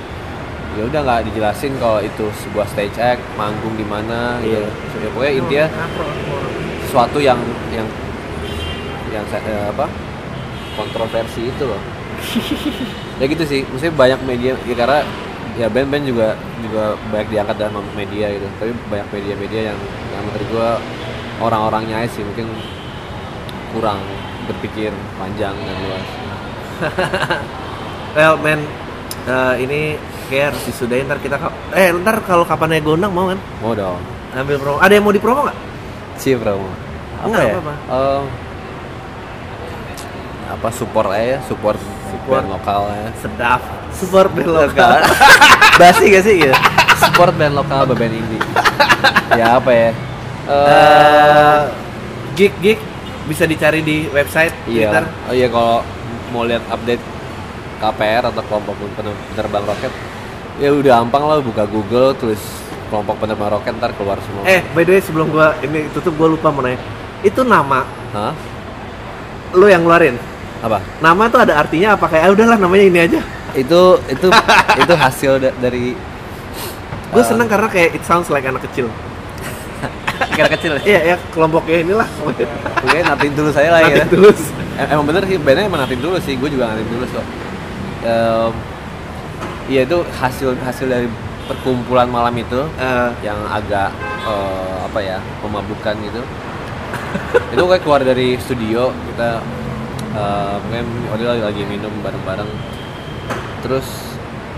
ya udah nggak dijelasin kalau itu sebuah stage act manggung di mana gitu Iya. ya, pokoknya intinya sesuatu yang yang yang eh, apa kontroversi itu loh. Ya gitu sih maksudnya banyak media ya karena ya band-band juga juga banyak diangkat dalam media gitu. Tapi banyak media-media yang yang menurut gua orang-orangnya sih mungkin kurang berpikir panjang dan luas. Well man eh, ini kayak harus disudahin ntar kita eh ntar kalau kapan naik gondang mau kan? Mau dong. Ambil promo. Ada yang mau dipromo nggak? Sih bro. Enggak, apa-apa. Eh, apa support aja ya support Support. band lokal ya. sedap support band lokal. Basi gak sih gitu support band lokal band indie. Ya apa ya? Eh, gig gig bisa dicari di website iya. Twitter. Oh iya kalau mau lihat update KPR atau kelompok pener- penerbang roket ya udah gampang lah buka Google tulis kelompok penerbang roket ntar keluar semua. Eh by the way sebelum gua ini tutup gua lupa mau nanya. Itu nama Hah? lu yang ngeluarin apa nama tuh ada artinya apa kayak ah, udahlah namanya ini aja itu itu itu hasil da- dari gue Eh. seneng karena kayak it sounds like anak kecil kira kecil iya ya kelompoknya inilah Oke, natin dulu saya lah ya. Nanti tulus Em- Emang bener sih, bandnya emang natin dulu sih. Gue juga natin dulu kok. Em, Iya itu hasil hasil dari perkumpulan malam itu Eh, yang agak eh, apa ya memabukkan gitu. itu kayak keluar dari studio kita eh, mungkin waktu itu lagi minum bareng-bareng. Terus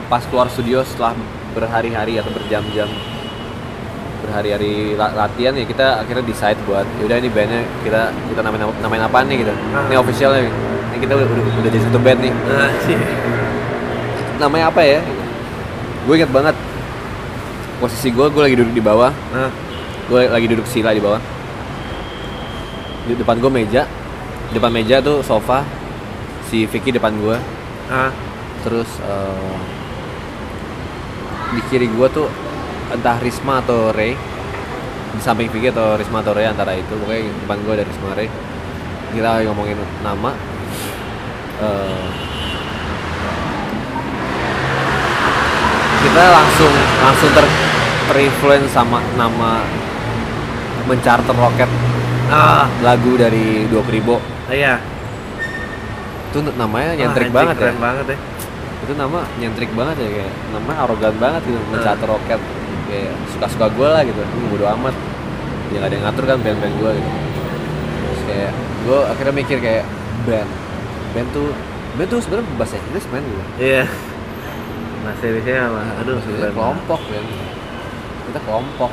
pas keluar studio setelah berhari-hari atau berjam-jam berhari-hari la- latihan ya kita akhirnya decide buat yaudah ini bandnya kita kita namain namain apaan nih gitu. Ini officialnya nih. ini kita udah, udah, udah jadi satu band nih. Sih. namanya apa ya? Gue inget banget. Posisi gue gue lagi duduk di bawah. Nah, gue lagi duduk sila di bawah. Di depan gue meja depan meja tuh sofa si Vicky depan gue ah, terus eh, di kiri gue tuh entah Risma atau Ray. Di samping Vicky atau Risma atau Ray antara itu pokoknya depan gue ada Risma Ray. Kita ngomongin nama. Eh, kita langsung langsung ter terinfluence sama nama mencarter roket ah. Lagu dari Dua Kribo iya. Itu namanya Wah, nyentrik anjing, banget ya. keren banget ya. Itu nama nyentrik banget ya kayak namanya arogan banget gitu mencatat roket. Kayak suka-suka gue lah gitu hmm, bodo amat. Ya gak ada yang ngatur kan band-band gue gitu. Terus kayak gue akhirnya mikir kayak band. Band tuh band tuh sebenarnya bahasa Inggris main gitu. Iya. Bahasa Indonesia apa? Aduh Maksudnya keren. kelompok kan kita kelompok.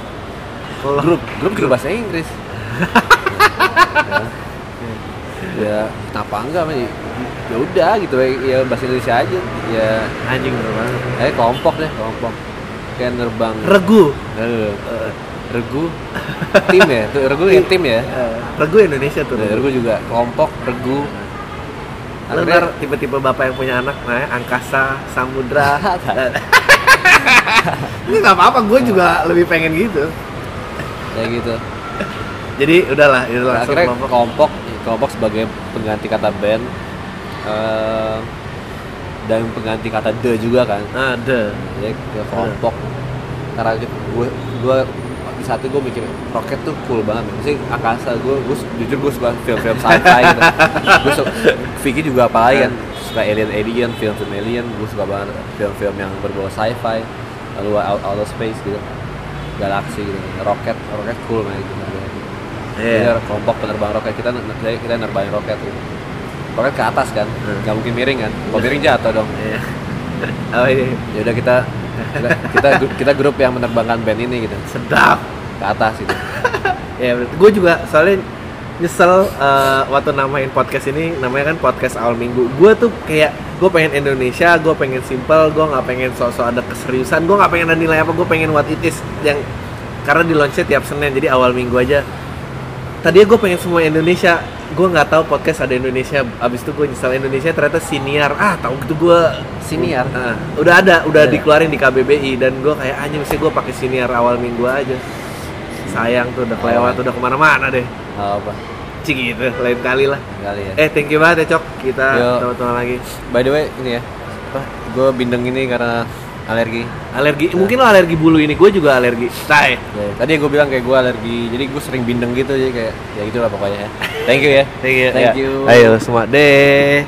Grup grup juga bahasa Inggris. Ya kenapa enggak Mas? ya udah gitu. Ya bahasa Indonesia aja. Ya. Anjing bener banget. Eh kelompok deh kelompok. Kayak nerbang. Regu. Eh, regu. Tim ya? Tuh regu yang tim. ya? Eh, regu Indonesia tuh Nah, regu. juga. Kelompok regu. Lu Akhirnya- ntar tiba-tiba bapak yang punya anak nah angkasa samudra. Ini nggak apa-apa gue juga lebih pengen gitu. Kayak gitu. Jadi udahlah itu langsung akhirnya kelompok. kelompok kelompok sebagai pengganti kata band eh, dan pengganti kata the juga kan? Ada ya ke kelompok karena gue gue di saat itu gue mikir roket tuh cool banget. Sih angkasa gue gue jujur gue suka film-film sci-fi gitu. Gue suka Vicky juga apa lagi kan? Suka alien alien film-film alien gue suka banget film-film yang berbau sci-fi lalu out- outer space gitu. Galaksi gitu. Roket roket cool man. gitu Jadi kelompok penerbang roket. Kita kita, kita nerbangin roket gitu. roket ke atas kan? Hmm. nggak mungkin miring kan? Kalau miring jatuh dong. Iya. oh iya. Ya udah kita kita kita, kita grup yang menerbangkan band ini gitu. Sedap. Ke atas gitu. Ya gue juga soalnya nyesel eh, waktu namain podcast ini namanya kan podcast awal minggu. Gue tuh kayak gue pengen Indonesia gue pengen simple gue nggak pengen sosok ada keseriusan gue nggak pengen ada nilai apa gue pengen what it is yang karena di launchnya tiap senin jadi awal minggu aja tadinya gue pengen semua Indonesia. Gue nggak tahu podcast ada Indonesia. Abis itu gue nyesel Indonesia ternyata siniar. Ah tahu gitu gue Siniar? Ah, udah ada udah Iya. dikeluarin di KBBI. Dan gue kayak anjing sih gue pakai siniar awal minggu aja. Sayang tuh udah kelewat Oh. udah ke mana-mana deh. Apa cik gitu. Lain kali lah. Kali ya. Eh thank you banget ya cok. Kita teman-teman lagi. By the way ini ya. Gue bindeng ini karena alergi. Alergi. Mungkin lo alergi bulu ini gue juga alergi. Tay Ya, tadi gue bilang kayak gue alergi jadi gue sering bindeng gitu jadi kayak ya gitulah pokoknya ya. Thank you ya. Thank you. Thank Ya. you. ayo semua. Deh